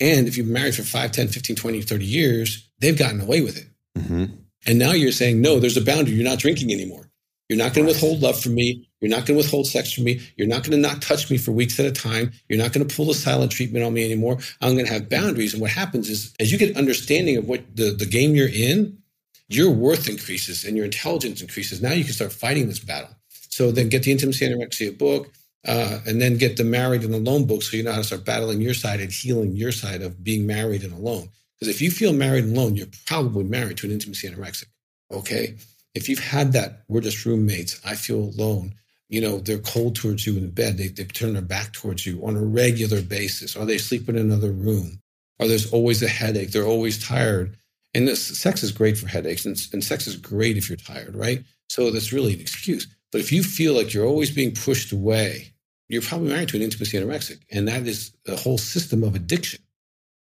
And if you've been married for 5, 10, 15, 20, 30 years, they've gotten away with it. Mm-hmm. And now you're saying, no, there's a boundary. You're not drinking anymore. You're not going to withhold love from me. You're not going to withhold sex from me. You're not going to not touch me for weeks at a time. You're not going to pull the silent treatment on me anymore. I'm going to have boundaries. And what happens is, as you get understanding of what the, the game you're in, your worth increases and your intelligence increases. Now you can start fighting this battle. So then get the intimacy anorexia book, uh, and then get the married and alone book so you know how to start battling your side and healing your side of being married and alone. Because if you feel married and alone, you're probably married to an intimacy anorexic. Okay. If you've had that, we're just roommates, I feel alone. You know, they're cold towards you in bed. They, they turn their back towards you on a regular basis. Or they sleep in another room. Or there's always a headache. They're always tired. And this, sex is great for headaches, and, and sex is great if you're tired, right? So that's really an excuse. But if you feel like you're always being pushed away, you're probably married to an intimacy anorexic. And that is a whole system of addiction.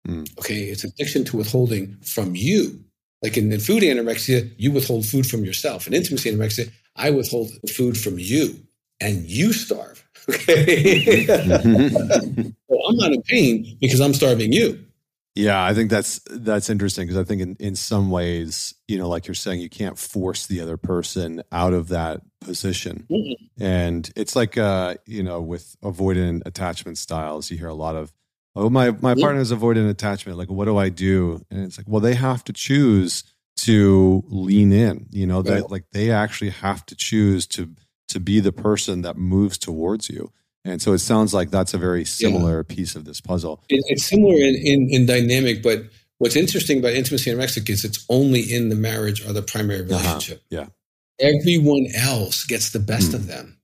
Mm. Okay. It's addiction to withholding from you. Like in, in, food anorexia, you withhold food from yourself. In intimacy anorexia, I withhold food from you and you starve. Okay. well, I'm not in pain because I'm starving you. Yeah, I think that's that's interesting because I think in, in some ways, you know, like you're saying, you can't force the other person out of that position. Mm-hmm. And it's like uh, you know, with avoidant attachment styles, you hear a lot of, oh, my my yeah. partner's avoidant attachment. Like, what do I do? And it's like, well, they have to choose to lean in. You know, that like they actually have to choose to to be the person that moves towards you. And so it sounds like that's a very similar yeah. piece of this puzzle. it's similar in, in, in, dynamic, but what's interesting about intimacy anorexic is it's only in the marriage or the primary uh-huh. relationship. Uh-huh. Yeah. Everyone else gets the best mm. of them.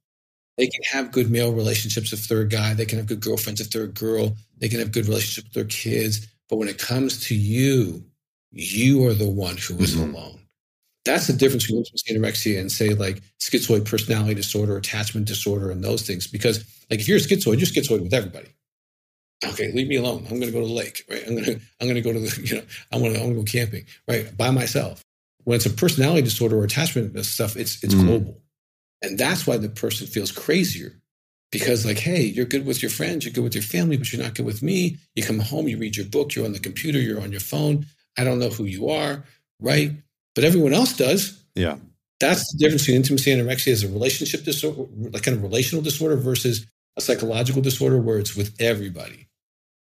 They can have good male relationships if they're a guy. They can have good girlfriends if they're a girl. They can have good relationships with their kids. But when it comes to you, you are the one who is mm-hmm. alone. That's the difference between anorexia and say like schizoid personality disorder, attachment disorder, and those things. Because like if you're a schizoid, you're schizoid with everybody. Okay, leave me alone. I'm going to go to the lake, right? I'm going to I'm going to go to the you know I want to I want to go camping, right? By myself. When it's a personality disorder or attachment stuff, it's it's mm. global, and that's why the person feels crazier because like hey you're good with your friends you're good with your family but you're not good with me you come home you read your book you're on the computer you're on your phone i don't know who you are right but everyone else does. Yeah. That's the difference between intimacy and anorexia is a relationship disorder, like kind of relational disorder versus a psychological disorder where it's with everybody.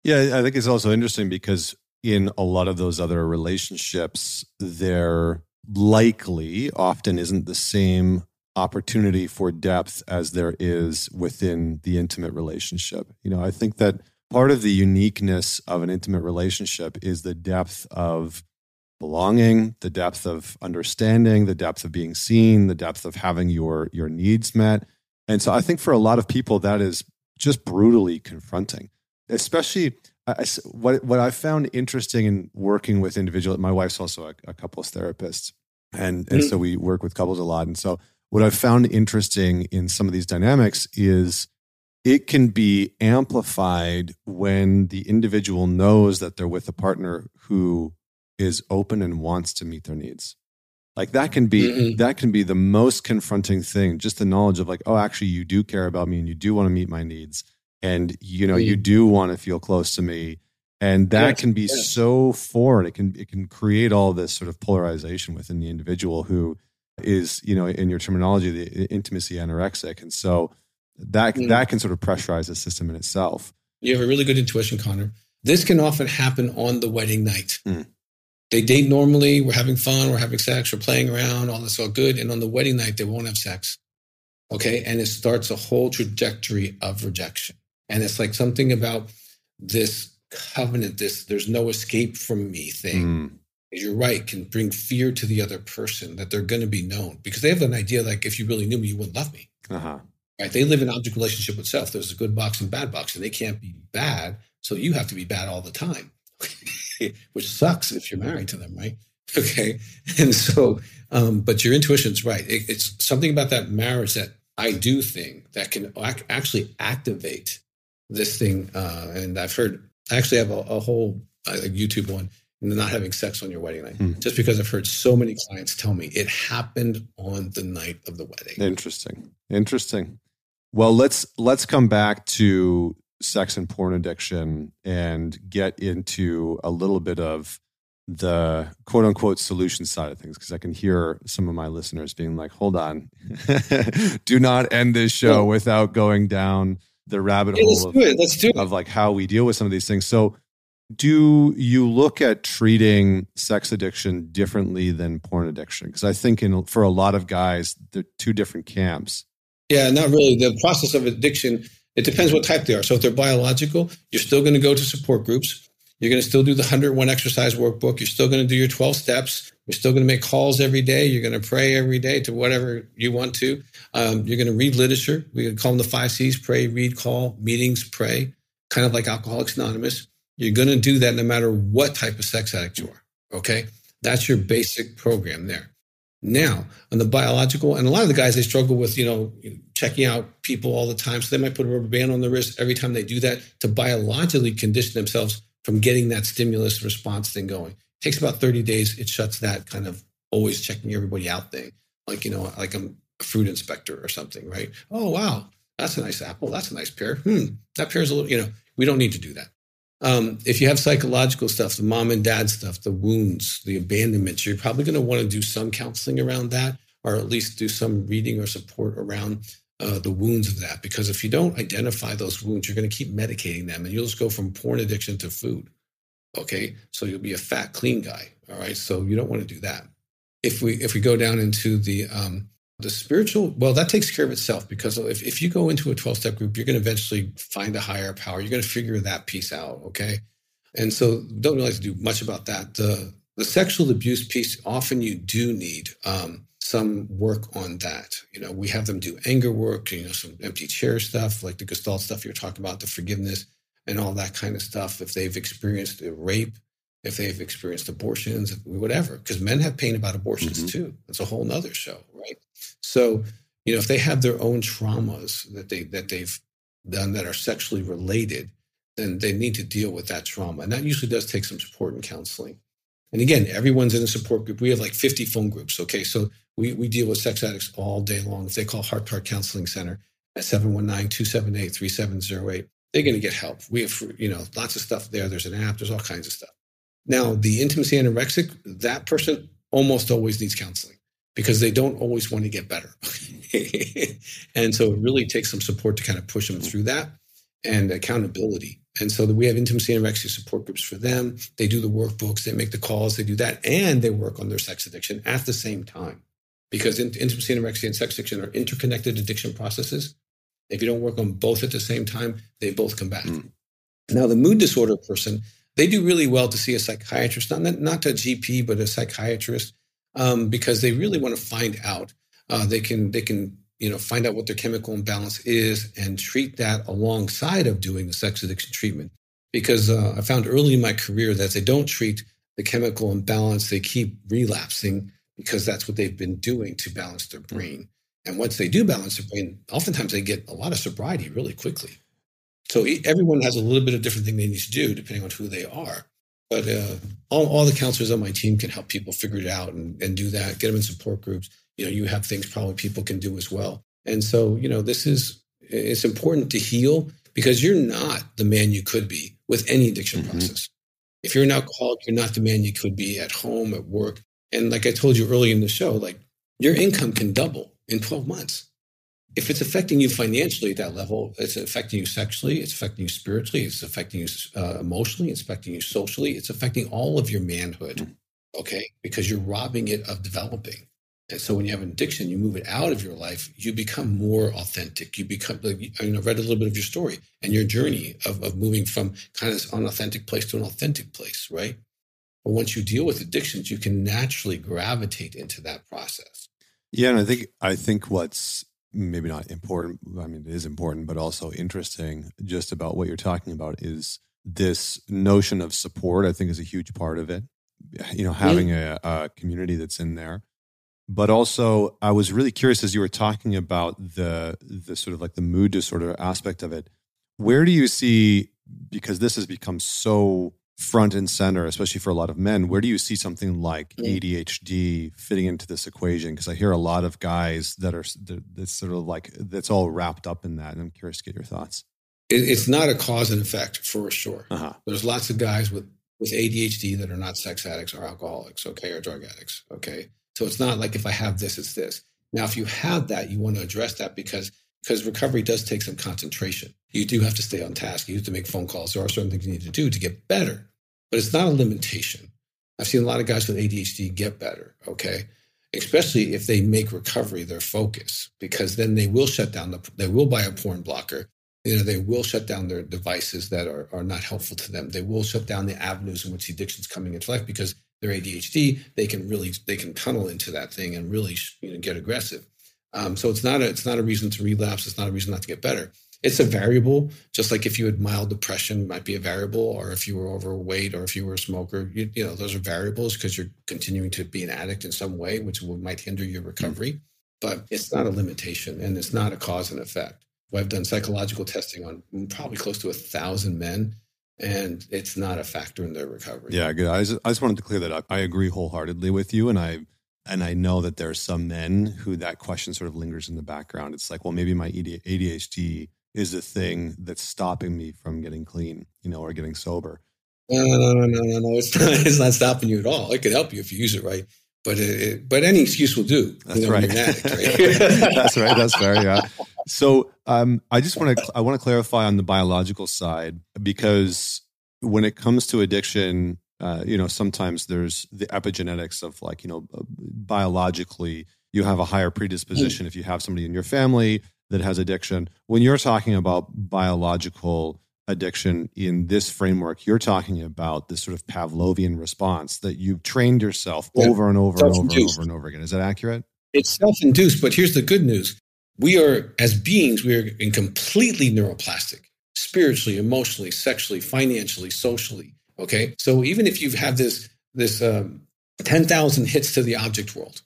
Yeah, I think it's also interesting because in a lot of those other relationships, there likely often isn't the same opportunity for depth as there is within the intimate relationship. You know, I think that part of the uniqueness of an intimate relationship is the depth of belonging, the depth of understanding, the depth of being seen, the depth of having your your needs met. And so I think for a lot of people that is just brutally confronting. Especially I, what what I found interesting in working with individuals, my wife's also a, a couples therapist, and and mm-hmm. so we work with couples a lot. And so what I've found interesting in some of these dynamics is it can be amplified when the individual knows that they're with a partner who is open and wants to meet their needs. Like that can be mm-hmm. that can be the most confronting thing. Just the knowledge of like, oh, actually, you do care about me and you do want to meet my needs and you know mm. you do want to feel close to me and that yes, can be yes. so foreign it can it can create all this sort of polarization within the individual who is you know in your terminology the intimacy anorexic and so that mm. that can sort of pressurize the system in itself you have a really good intuition connor this can often happen on the wedding night mm. They date normally we're having fun we're having sex we're playing around all this all good and on the wedding night they won't have sex okay and it starts a whole trajectory of rejection and it's like something about this covenant, this there's no escape from me thing. Mm. You're right, can bring fear to the other person that they're going to be known because they have an idea like if you really knew me, you wouldn't love me. Uh-huh. Right? They live in object relationship with self. There's a good box and bad box, and they can't be bad. So you have to be bad all the time, which sucks if you're married to them, right? Okay. And so, um, but your intuition's right. It, it's something about that marriage, that I do thing that can ac- actually activate this thing, uh, and I've heard I actually have a, a whole uh, YouTube one, not having sex on your wedding night, mm. just because I've heard so many clients tell me it happened on the night of the wedding. Interesting, interesting. Well, let's let's come back to sex and porn addiction and get into a little bit of the quote unquote solution side of things because I can hear some of my listeners being like, hold on, do not end this show without going down the rabbit yeah, hole let's of, do it. Let's do it. of like how we deal with some of these things. So do you look at treating sex addiction differently than porn addiction? Because I think in for a lot of guys, they're two different camps. Yeah, not really. The process of addiction, it depends what type they are. So if they're biological, you're still going to go to support groups. You're going to still do the 101 exercise workbook. You're still going to do your 12 steps. You're still going to make calls every day. You're going to pray every day to whatever you want to. Um, you're going to read literature. We call them the five C's pray, read, call, meetings, pray, kind of like Alcoholics Anonymous. You're going to do that no matter what type of sex addict you are. Okay. That's your basic program there. Now, on the biological, and a lot of the guys, they struggle with, you know, checking out people all the time. So they might put a rubber band on the wrist every time they do that to biologically condition themselves from getting that stimulus response thing going. It takes about 30 days. It shuts that kind of always checking everybody out thing. Like, you know, like I'm a fruit inspector or something, right? Oh, wow. That's a nice apple. That's a nice pear. Hmm. That pear's a little, you know, we don't need to do that. Um, if you have psychological stuff, the mom and dad stuff, the wounds, the abandonment, you're probably going to want to do some counseling around that, or at least do some reading or support around uh, the wounds of that. Because if you don't identify those wounds, you're going to keep medicating them and you'll just go from porn addiction to food. Okay. So you'll be a fat, clean guy. All right. So you don't want to do that. If we, if we go down into the, um, the spiritual, well, that takes care of itself because if, if you go into a 12 step group, you're going to eventually find a higher power. You're going to figure that piece out. Okay. And so don't really like to do much about that. The, the sexual abuse piece, often you do need, um, some work on that. You know, we have them do anger work, you know, some empty chair stuff, like the Gestalt stuff you're talking about, the forgiveness and all that kind of stuff. If they've experienced a rape, if they've experienced abortions, whatever, because men have pain about abortions mm-hmm. too. That's a whole nother show, right? So, you know, if they have their own traumas that they that they've done that are sexually related, then they need to deal with that trauma. And that usually does take some support and counseling. And again, everyone's in a support group. We have like 50 phone groups. Okay. So we, we deal with sex addicts all day long. If they call Heart Heart Counseling Center at 719-278-3708, they're going to get help. We have, you know, lots of stuff there. There's an app. There's all kinds of stuff. Now, the intimacy anorexic, that person almost always needs counseling because they don't always want to get better. and so it really takes some support to kind of push them through that and accountability. And so we have intimacy and anorexia support groups for them. They do the workbooks, they make the calls, they do that, and they work on their sex addiction at the same time because intimacy anorexia and sex addiction are interconnected addiction processes. If you don't work on both at the same time, they both come back. Mm. Now, the mood disorder person, they do really well to see a psychiatrist, not, not a GP, but a psychiatrist, um, because they really want to find out. Uh, they can they can you know find out what their chemical imbalance is and treat that alongside of doing the sex addiction treatment because uh, I found early in my career that they don't treat the chemical imbalance, they keep relapsing because that's what they've been doing to balance their brain. And once they do balance their brain, oftentimes they get a lot of sobriety really quickly. So everyone has a little bit of different thing they need to do depending on who they are. But uh, all, all the counselors on my team can help people figure it out and, and do that, get them in support groups. You know, you have things probably people can do as well. And so, you know, this is, it's important to heal because you're not the man you could be with any addiction mm-hmm. process. If you're an alcoholic, you're not the man you could be at home, at work. And like I told you early in the show, like your income can double in 12 months. If it's affecting you financially at that level, it's affecting you sexually, it's affecting you spiritually, it's affecting you uh, emotionally, it's affecting you socially, it's affecting all of your manhood. Mm. Okay. Because you're robbing it of developing. And so when you have an addiction, you move it out of your life, you become more authentic. You become, like, I mean, I read a little bit of your story and your journey of, of moving from kind of an unauthentic place to an authentic place, right? But once you deal with addictions, you can naturally gravitate into that process. Yeah. And I think, I think what's maybe not important, I mean, it is important, but also interesting just about what you're talking about is this notion of support, I think is a huge part of it. You know, having a, a community that's in there but also I was really curious as you were talking about the the sort of like the mood disorder aspect of it. Where do you see because this has become so front and center, especially for a lot of men, where do you see something like ADHD fitting into this equation? Because I hear a lot of guys that are that's sort of like that's all wrapped up in that, and I'm curious to get your thoughts. It's not a cause and effect for sure. Uh-huh. There's lots of guys with with ADHD that are not sex addicts or alcoholics, okay, or drug addicts, okay. So it's not like if I have this, it's this. Now, if you have that, you want to address that because because recovery does take some concentration. You do have to stay on task. You have to make phone calls. There are certain things you need to do to get better, but it's not a limitation. I've seen a lot of guys with ADHD get better. Okay, especially if they make recovery their focus, because then they will shut down the. They will buy a porn blocker. You know, they will shut down their devices that are, are not helpful to them. They will shut down the avenues in which the addiction is coming into life because their ADHD, they can really they can tunnel into that thing and really you know, get aggressive. Um, so it's not a it's not a reason to relapse. It's not a reason not to get better. It's a variable, just like if you had mild depression, might be a variable, or if you were overweight, or if you were a smoker. You, you know, those are variables because you're continuing to be an addict in some way, which will, might hinder your recovery. But it's not a limitation, and it's not a cause and effect. I've done psychological testing on probably close to a thousand men, and it's not a factor in their recovery. Yeah, good. I just, I just wanted to clear that up. I agree wholeheartedly with you, and I and I know that there are some men who that question sort of lingers in the background. It's like, well, maybe my ADHD is the thing that's stopping me from getting clean, you know, or getting sober. No, no, no, no, no, no. It's not, it's not stopping you at all. It could help you if you use it right. But it, but any excuse will do. That's you know, right. Addict, right? that's right. That's fair. Yeah. So um, I just want to I want to clarify on the biological side because when it comes to addiction, uh, you know, sometimes there's the epigenetics of like you know uh, biologically you have a higher predisposition if you have somebody in your family that has addiction. When you're talking about biological addiction in this framework, you're talking about this sort of Pavlovian response that you've trained yourself yeah. over and over and over and over and over again. Is that accurate? It's self-induced, but here's the good news we are, as beings, we are in completely neuroplastic, spiritually, emotionally, sexually, financially, socially. Okay. So even if you have this, this um, 10,000 hits to the object world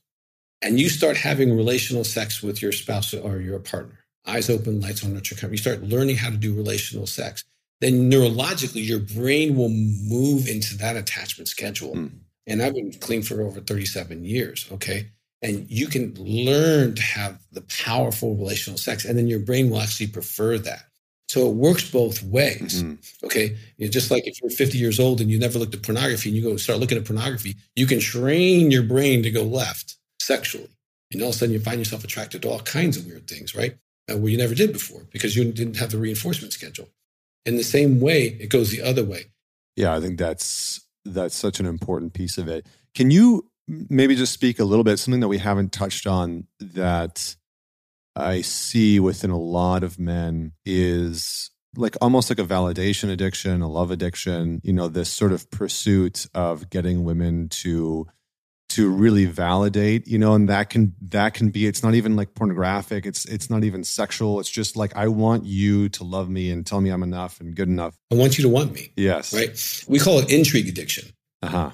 and you start having relational sex with your spouse or your partner, eyes open, lights on, nurture, you start learning how to do relational sex, then neurologically, your brain will move into that attachment schedule. Mm. And I've been clean for over 37 years. Okay and you can learn to have the powerful relational sex and then your brain will actually prefer that so it works both ways mm-hmm. okay? You know, just like if you're 50 years old and you never looked at pornography and you go start looking at pornography you can train your brain to go left sexually. And all of a sudden you find yourself attracted to all kinds of weird things right? Uh, where you never did before because you didn't have the reinforcement schedule. In the same way it goes the other way. Yeah i think that's that's such an important piece of it. Can you maybe just speak a little bit something that we haven't touched on that I see within a lot of men is like almost like a validation addiction, a love addiction, you know, this sort of pursuit of getting women to to really validate you know and that can that can be it's not even like pornographic it's it's not even sexual it's just like i want you to love me and tell me i'm enough and good enough. I want you to want me. Yes. Right? We call it intrigue addiction. Uh-huh.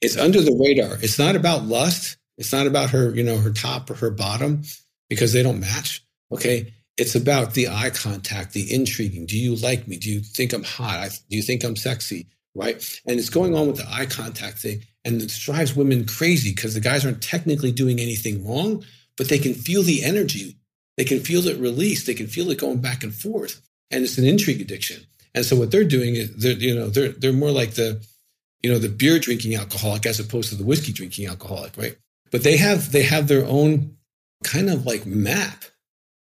It's under the radar. It's not about lust. It's not about her you know her top or her bottom because they don't match okay it's about the eye contact the intriguing do you like me do you think i'm hot do you think i'm sexy right and it's going on with the eye contact thing and it drives women crazy because the guys aren't technically doing anything wrong, but they can feel the energy. They can feel it release. They can feel it going back and forth. And it's an intrigue addiction. And so what they're doing is they're, you know, they're they're more like the, you know, the beer drinking alcoholic as opposed to the whiskey drinking alcoholic, right? But they have they have their own kind of like map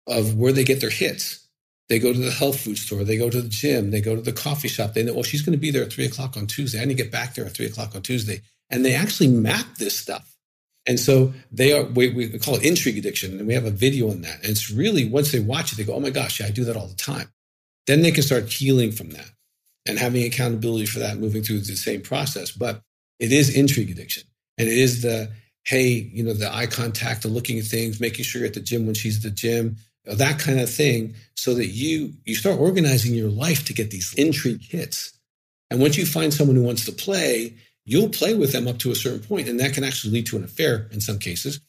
of where they get their hits. They go to the health food store. They go to the gym. They go to the coffee shop. They know, well, she's going to be there at three o'clock on Tuesday. I need to get back there at three o'clock on Tuesday and they actually map this stuff. And so they are, we, we call it intrigue addiction. And we have a video on that. And it's really, once they watch it, they go, oh my gosh, yeah, I do that all the time. Then they can start healing from that and having accountability for that, moving through the same process. But it is intrigue addiction. And it is the, hey, you know, the eye contact, the looking at things, making sure you're at the gym when she's at the gym, that kind of thing, so that you you start organizing your life to get these intrigue hits. And once you find someone who wants to play, you'll play with them up to a certain point, and that can actually lead to an affair in some cases.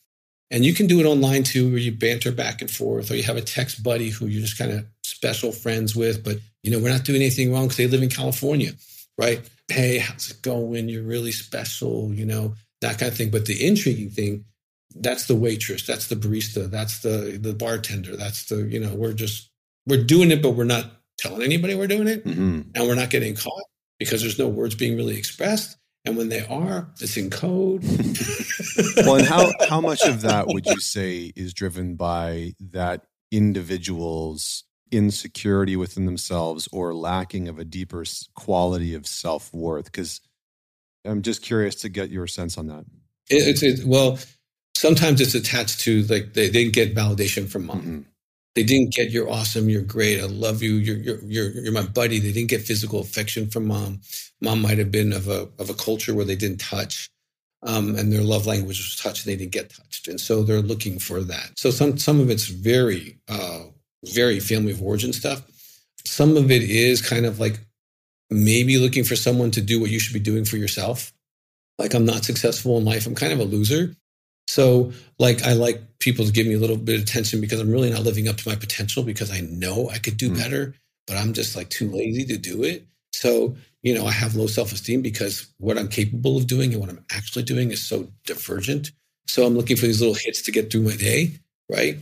And you can do it online too, where you banter back and forth, or you have a text buddy who you're just kind of special friends with, but you know, we're not doing anything wrong because they live in California, right? Hey, how's it going? You're really special, you know, that kind of thing. But the intriguing thing, that's the waitress, that's the barista, that's the the bartender, that's the, you know, we're just we're doing it, but we're not telling anybody we're doing it. Mm-hmm. And we're not getting caught because there's no words being really expressed. And when they are, it's in code. well, and how, how much of that would you say is driven by that individual's insecurity within themselves or lacking of a deeper quality of self worth? Because I'm just curious to get your sense on that. It, it's it, well, sometimes it's attached to like they didn't get validation from mom. Mm-hmm. They didn't get you're awesome, you're great, I love you, you're you're you're, you're my buddy. They didn't get physical affection from mom. Mom might have been of a of a culture where they didn't touch, um, and their love language was touch. They didn't get touched, and so they're looking for that. So some some of it's very uh, very family of origin stuff. Some of it is kind of like maybe looking for someone to do what you should be doing for yourself. Like I'm not successful in life. I'm kind of a loser. So, like, I like people to give me a little bit of attention because I'm really not living up to my potential because I know I could do mm. better, but I'm just like too lazy to do it. So, you know, I have low self esteem because what I'm capable of doing and what I'm actually doing is so divergent. So, I'm looking for these little hits to get through my day, right?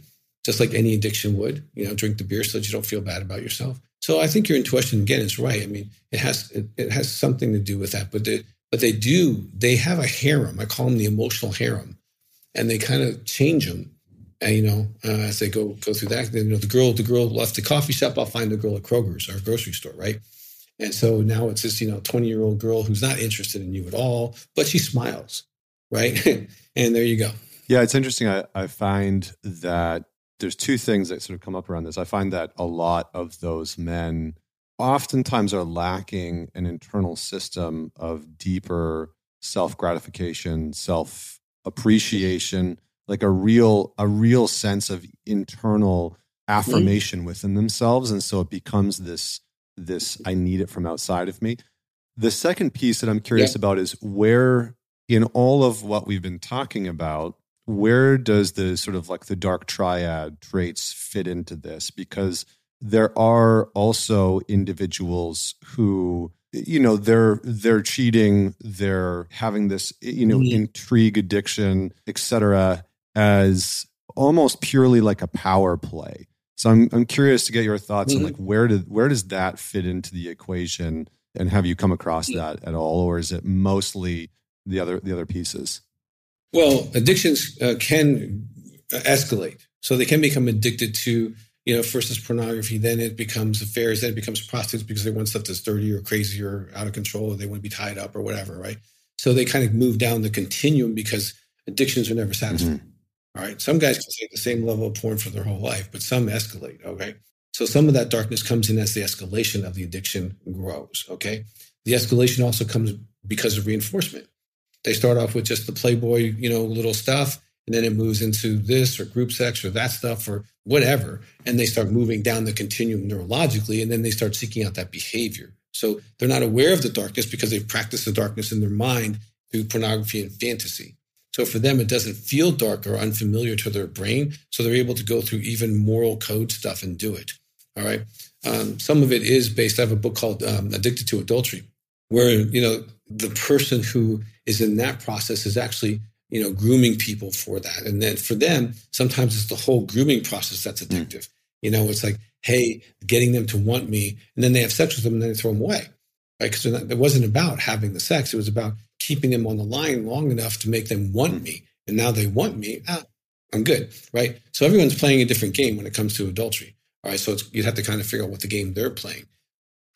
Just like any addiction would, you know, drink the beer so that you don't feel bad about yourself. So, I think your intuition again is right. I mean, it has it, it has something to do with that, but they, but they do they have a harem. I call them the emotional harem and they kind of change them. And, you know, uh, as they go go through that, then you know the girl the girl left the coffee shop. I'll find the girl at Kroger's or grocery store, right? And so now it's this you know twenty year old girl who's not interested in you at all, but she smiles, right? and there you go. Yeah, it's interesting. I, I find that there's two things that sort of come up around this. I find that a lot of those men oftentimes are lacking an internal system of deeper self gratification, self appreciation, like a real a real sense of internal affirmation within themselves and so it becomes this this I need it from outside of me. The second piece that I'm curious yeah. about is where in all of what we've been talking about where does the sort of like the dark triad traits fit into this because there are also individuals who you know they're they're cheating they're having this you know mm-hmm. intrigue addiction etc as almost purely like a power play so i'm i'm curious to get your thoughts mm-hmm. on like where did where does that fit into the equation and have you come across mm-hmm. that at all or is it mostly the other the other pieces well addictions uh, can escalate so they can become addicted to you know, first it's pornography, then it becomes affairs, then it becomes prostitutes because they want stuff that's dirty or crazy or out of control, or they want to be tied up or whatever, right? So they kind of move down the continuum because addictions are never satisfied. Mm-hmm. All right. Some guys can stay the same level of porn for their whole life, but some escalate. Okay. So some of that darkness comes in as the escalation of the addiction grows. Okay. The escalation also comes because of reinforcement. They start off with just the Playboy, you know, little stuff, and then it moves into this or group sex or that stuff or whatever, and they start moving down the continuum neurologically, and then they start seeking out that behavior. So they're not aware of the darkness because they've practiced the darkness in their mind through pornography and fantasy. So for them, it doesn't feel dark or unfamiliar to their brain. So they're able to go through even moral code stuff and do it. All right. Um, some of it is based. I have a book called um, Addicted to Adultery, where you know the person who is in that process is actually you know grooming people for that, and then for them, sometimes it's the whole grooming process that's hmm. addictive. Mm. You know, it's like hey, getting them to want me, and then they have sex with them, and then they throw them away, right? Because it wasn't about having the sex; it was about keeping them on the line long enough to make them want me. And now they want me. Ah, I'm good, right? So everyone's playing a different game when it comes to adultery. All right, so you'd have to kind of figure out what the game they're playing.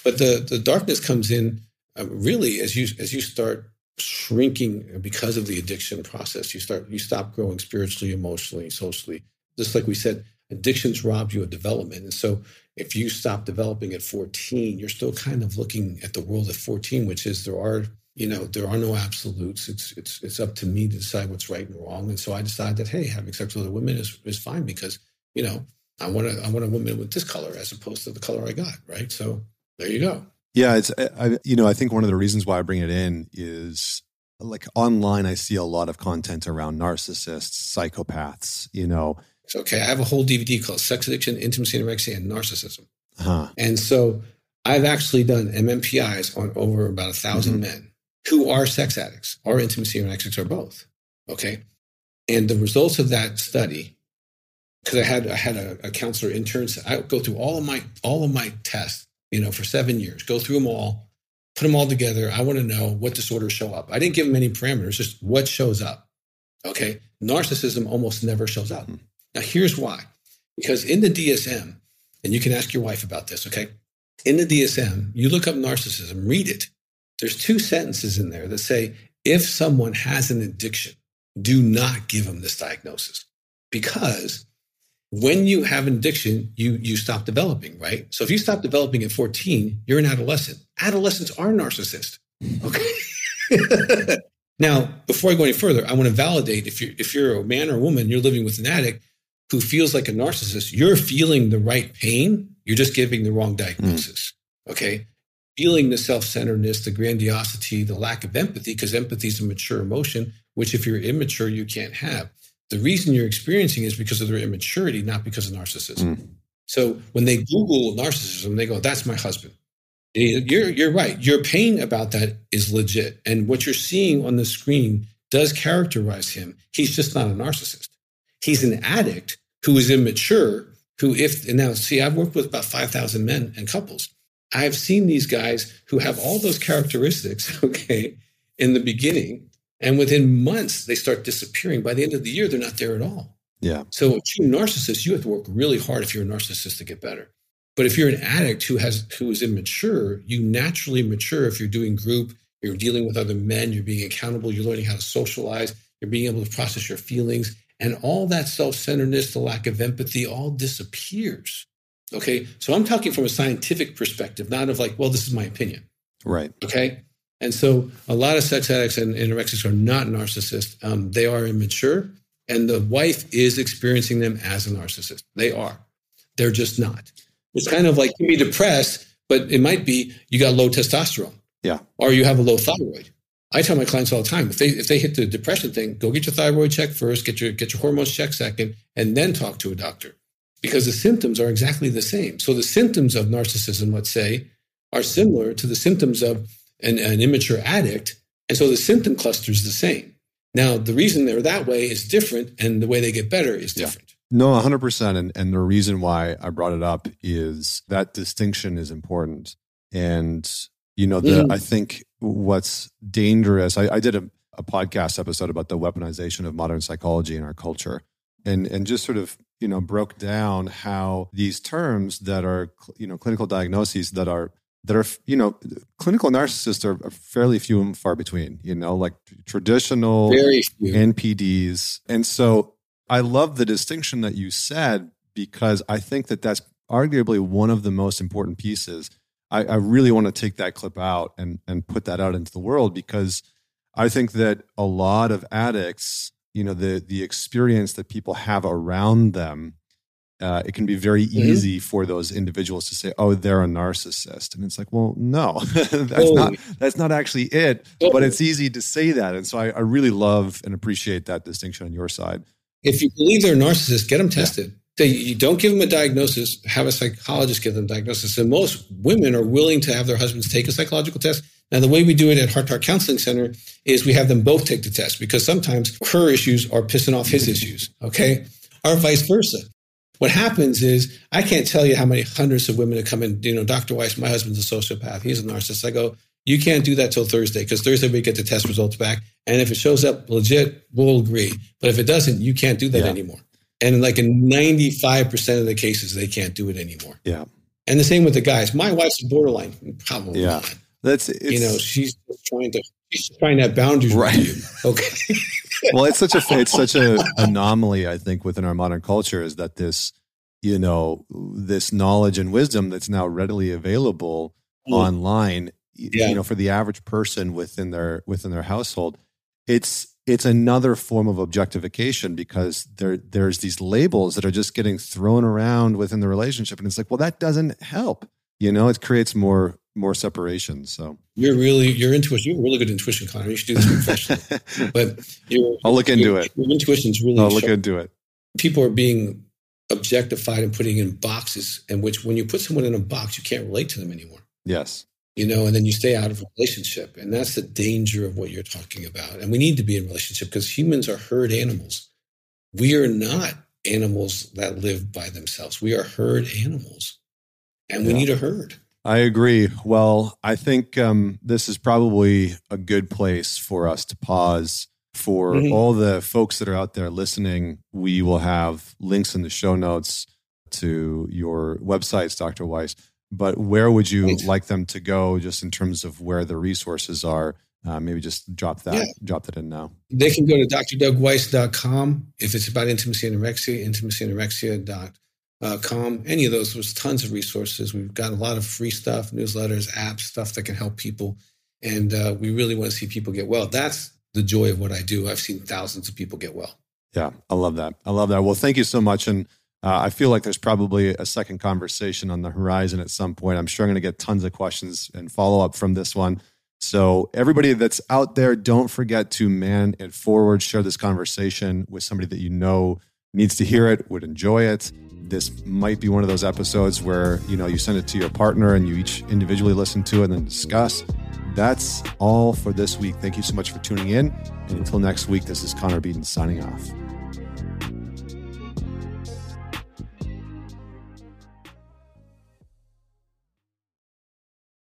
But the the darkness comes in uh, really as you as you start shrinking because of the addiction process. You start you stop growing spiritually, emotionally, socially. Just like we said, addictions rob you of development. And so if you stop developing at 14, you're still kind of looking at the world at 14, which is there are you know there are no absolutes it's it's it's up to me to decide what's right and wrong and so i decided that hey having sex with other women is, is fine because you know i want a, i want a woman with this color as opposed to the color i got right so there you go yeah it's I, you know i think one of the reasons why i bring it in is like online i see a lot of content around narcissists psychopaths you know it's okay i have a whole dvd called sex addiction intimacy anorexia and narcissism huh. and so i've actually done mmpis on over about a 1000 mm-hmm. men who are sex addicts, or intimacy anorexics, or both. Okay. And the results of that study, because I had I had a, a counselor intern, I go through all of my all of my tests, you know, for seven years, go through them all, put them all together. I want to know what disorders show up. I didn't give them any parameters, just what shows up. Okay. Narcissism almost never shows up. Hmm. Now, here's why. Because in the DSM, and you can ask your wife about this, okay? In the DSM, you look up narcissism, read it, there's two sentences in there that say if someone has an addiction, do not give them this diagnosis because when you have an addiction, you you stop developing, right? So if you stop developing at 14, you're an adolescent. Adolescents are narcissists. Okay. now, before I go any further, I want to validate if you're if you're a man or a woman, you're living with an addict who feels like a narcissist, you're feeling the right pain. You're just giving the wrong diagnosis. Mm. Okay feeling the self-centeredness, the grandiosity, the lack of empathy, because empathy is a mature emotion, which if you're immature, you can't have. The reason you're experiencing is because of their immaturity, not because of narcissism. Mm. So when they Google narcissism, they go, that's my husband. You're, you're right. Your pain about that is legit. And what you're seeing on the screen does characterize him. He's just not a narcissist. He's an addict who is immature, who, if, and now see, I've worked with about 5,000 men and couples. I've seen these guys who have all those characteristics, okay, in the beginning. And within months, they start disappearing. By the end of the year, they're not there at all. Yeah. So, a true narcissist, you have to work really hard if you're a narcissist to get better. But if you're an addict who has who is immature, you naturally mature if you're doing group, you're dealing with other men, you're being accountable, you're learning how to socialize, you're being able to process your feelings, and all that self-centeredness, the lack of empathy, all disappears. Okay. So I'm talking from a scientific perspective, not of like, well, this is my opinion. Right. Okay. And so a lot of sex addicts and anorexics are not narcissists. Um, they are immature, and the wife is experiencing them as a narcissist. They are. They're just not. It's kind of like you can be depressed, but it might be you got low testosterone. Yeah. Or you have a low thyroid. I tell my clients all the time, if they if they hit the depression thing, go get your thyroid checked first, get your get your hormones checked second, and then talk to a doctor because the symptoms are exactly the same. So the symptoms of narcissism, let's say, are similar to the symptoms of an, an immature addict. And so the symptom cluster is the same. Now, the reason they're that way is different, and the way they get better is different. Yeah. No, 100%. And, and the reason why I brought it up is that distinction is important. And, you know, the, mm. I think what's dangerous, I, I did a, a podcast episode about the weaponization of modern psychology in our culture and and just sort of you know broke down how these terms that are you know clinical diagnoses that are that are you know clinical narcissists are, fairly few and far between you know like traditional npds and so i love the distinction that you said because i think that that's arguably one of the most important pieces. I, I really want to take that clip out and and put that out into the world because I think that a lot of addicts, you know, the the experience that people have around them, uh, it can be very mm-hmm. easy for those individuals to say, "Oh, they're a narcissist," and it's like, well, no, that's not that's not actually it. But it's easy to say that, and so I, I, really love and appreciate that distinction on your side. If you believe they're a narcissist, get them tested. Yeah. They, you don't give them a diagnosis. Have a psychologist give them a diagnosis. And most women are willing to have their husbands take a psychological test now, the way we do it at Heart Heart Counseling Center is we have them both take the test because sometimes her issues are pissing off his issues, okay? Or vice versa. What happens is I can't tell you how many hundreds of women have come in, you know, Dr. Weiss, my husband's a sociopath. He's a narcissist. I go, you can't do that till Thursday because Thursday we get the test results back. And if it shows up legit, we'll agree. But if it doesn't, you can't do that yeah. anymore. And like in 95% of the cases, they can't do it anymore. Yeah. And the same with the guys. My wife's borderline. Probably yeah. not. That's you know she's trying to she's trying to have boundaries right. Okay. well, it's such a it's such a anomaly I think within our modern culture is that this you know this knowledge and wisdom that's now readily available mm. online yeah. you know for the average person within their within their household it's it's another form of objectification because there there's these labels that are just getting thrown around within the relationship and it's like well that doesn't help you know it creates more more separation. So you're really your intuition. You're really good intuition, Connor. You should do this professionally. but I'll look into it. Your intuition's really. I'll look sharp. into it. People are being objectified and putting in boxes, in which when you put someone in a box, you can't relate to them anymore. Yes. You know, and then you stay out of a relationship, and that's the danger of what you're talking about. And we need to be in relationship because humans are herd animals. We are not animals that live by themselves. We are herd animals, and we yeah. need a herd. I agree. Well, I think um, this is probably a good place for us to pause. For mm-hmm. all the folks that are out there listening, we will have links in the show notes to your websites, Dr. Weiss. But where would you Thanks. like them to go, just in terms of where the resources are? Uh, maybe just drop that, yeah. drop that in now. They can go to drdougweiss.com if it's about intimacy and anorexia, intimacyandanorexia.com uh, com, any of those. There's tons of resources. We've got a lot of free stuff, newsletters, apps, stuff that can help people. And uh, we really want to see people get well. That's the joy of what I do. I've seen thousands of people get well. Yeah, I love that. I love that. Well, thank you so much. And uh, I feel like there's probably a second conversation on the horizon at some point. I'm sure I'm going to get tons of questions and follow up from this one. So, everybody that's out there, don't forget to man it forward, share this conversation with somebody that you know needs to hear it, would enjoy it this might be one of those episodes where you know you send it to your partner and you each individually listen to it and then discuss. That's all for this week. Thank you so much for tuning in. And until next week this is connor beaton signing off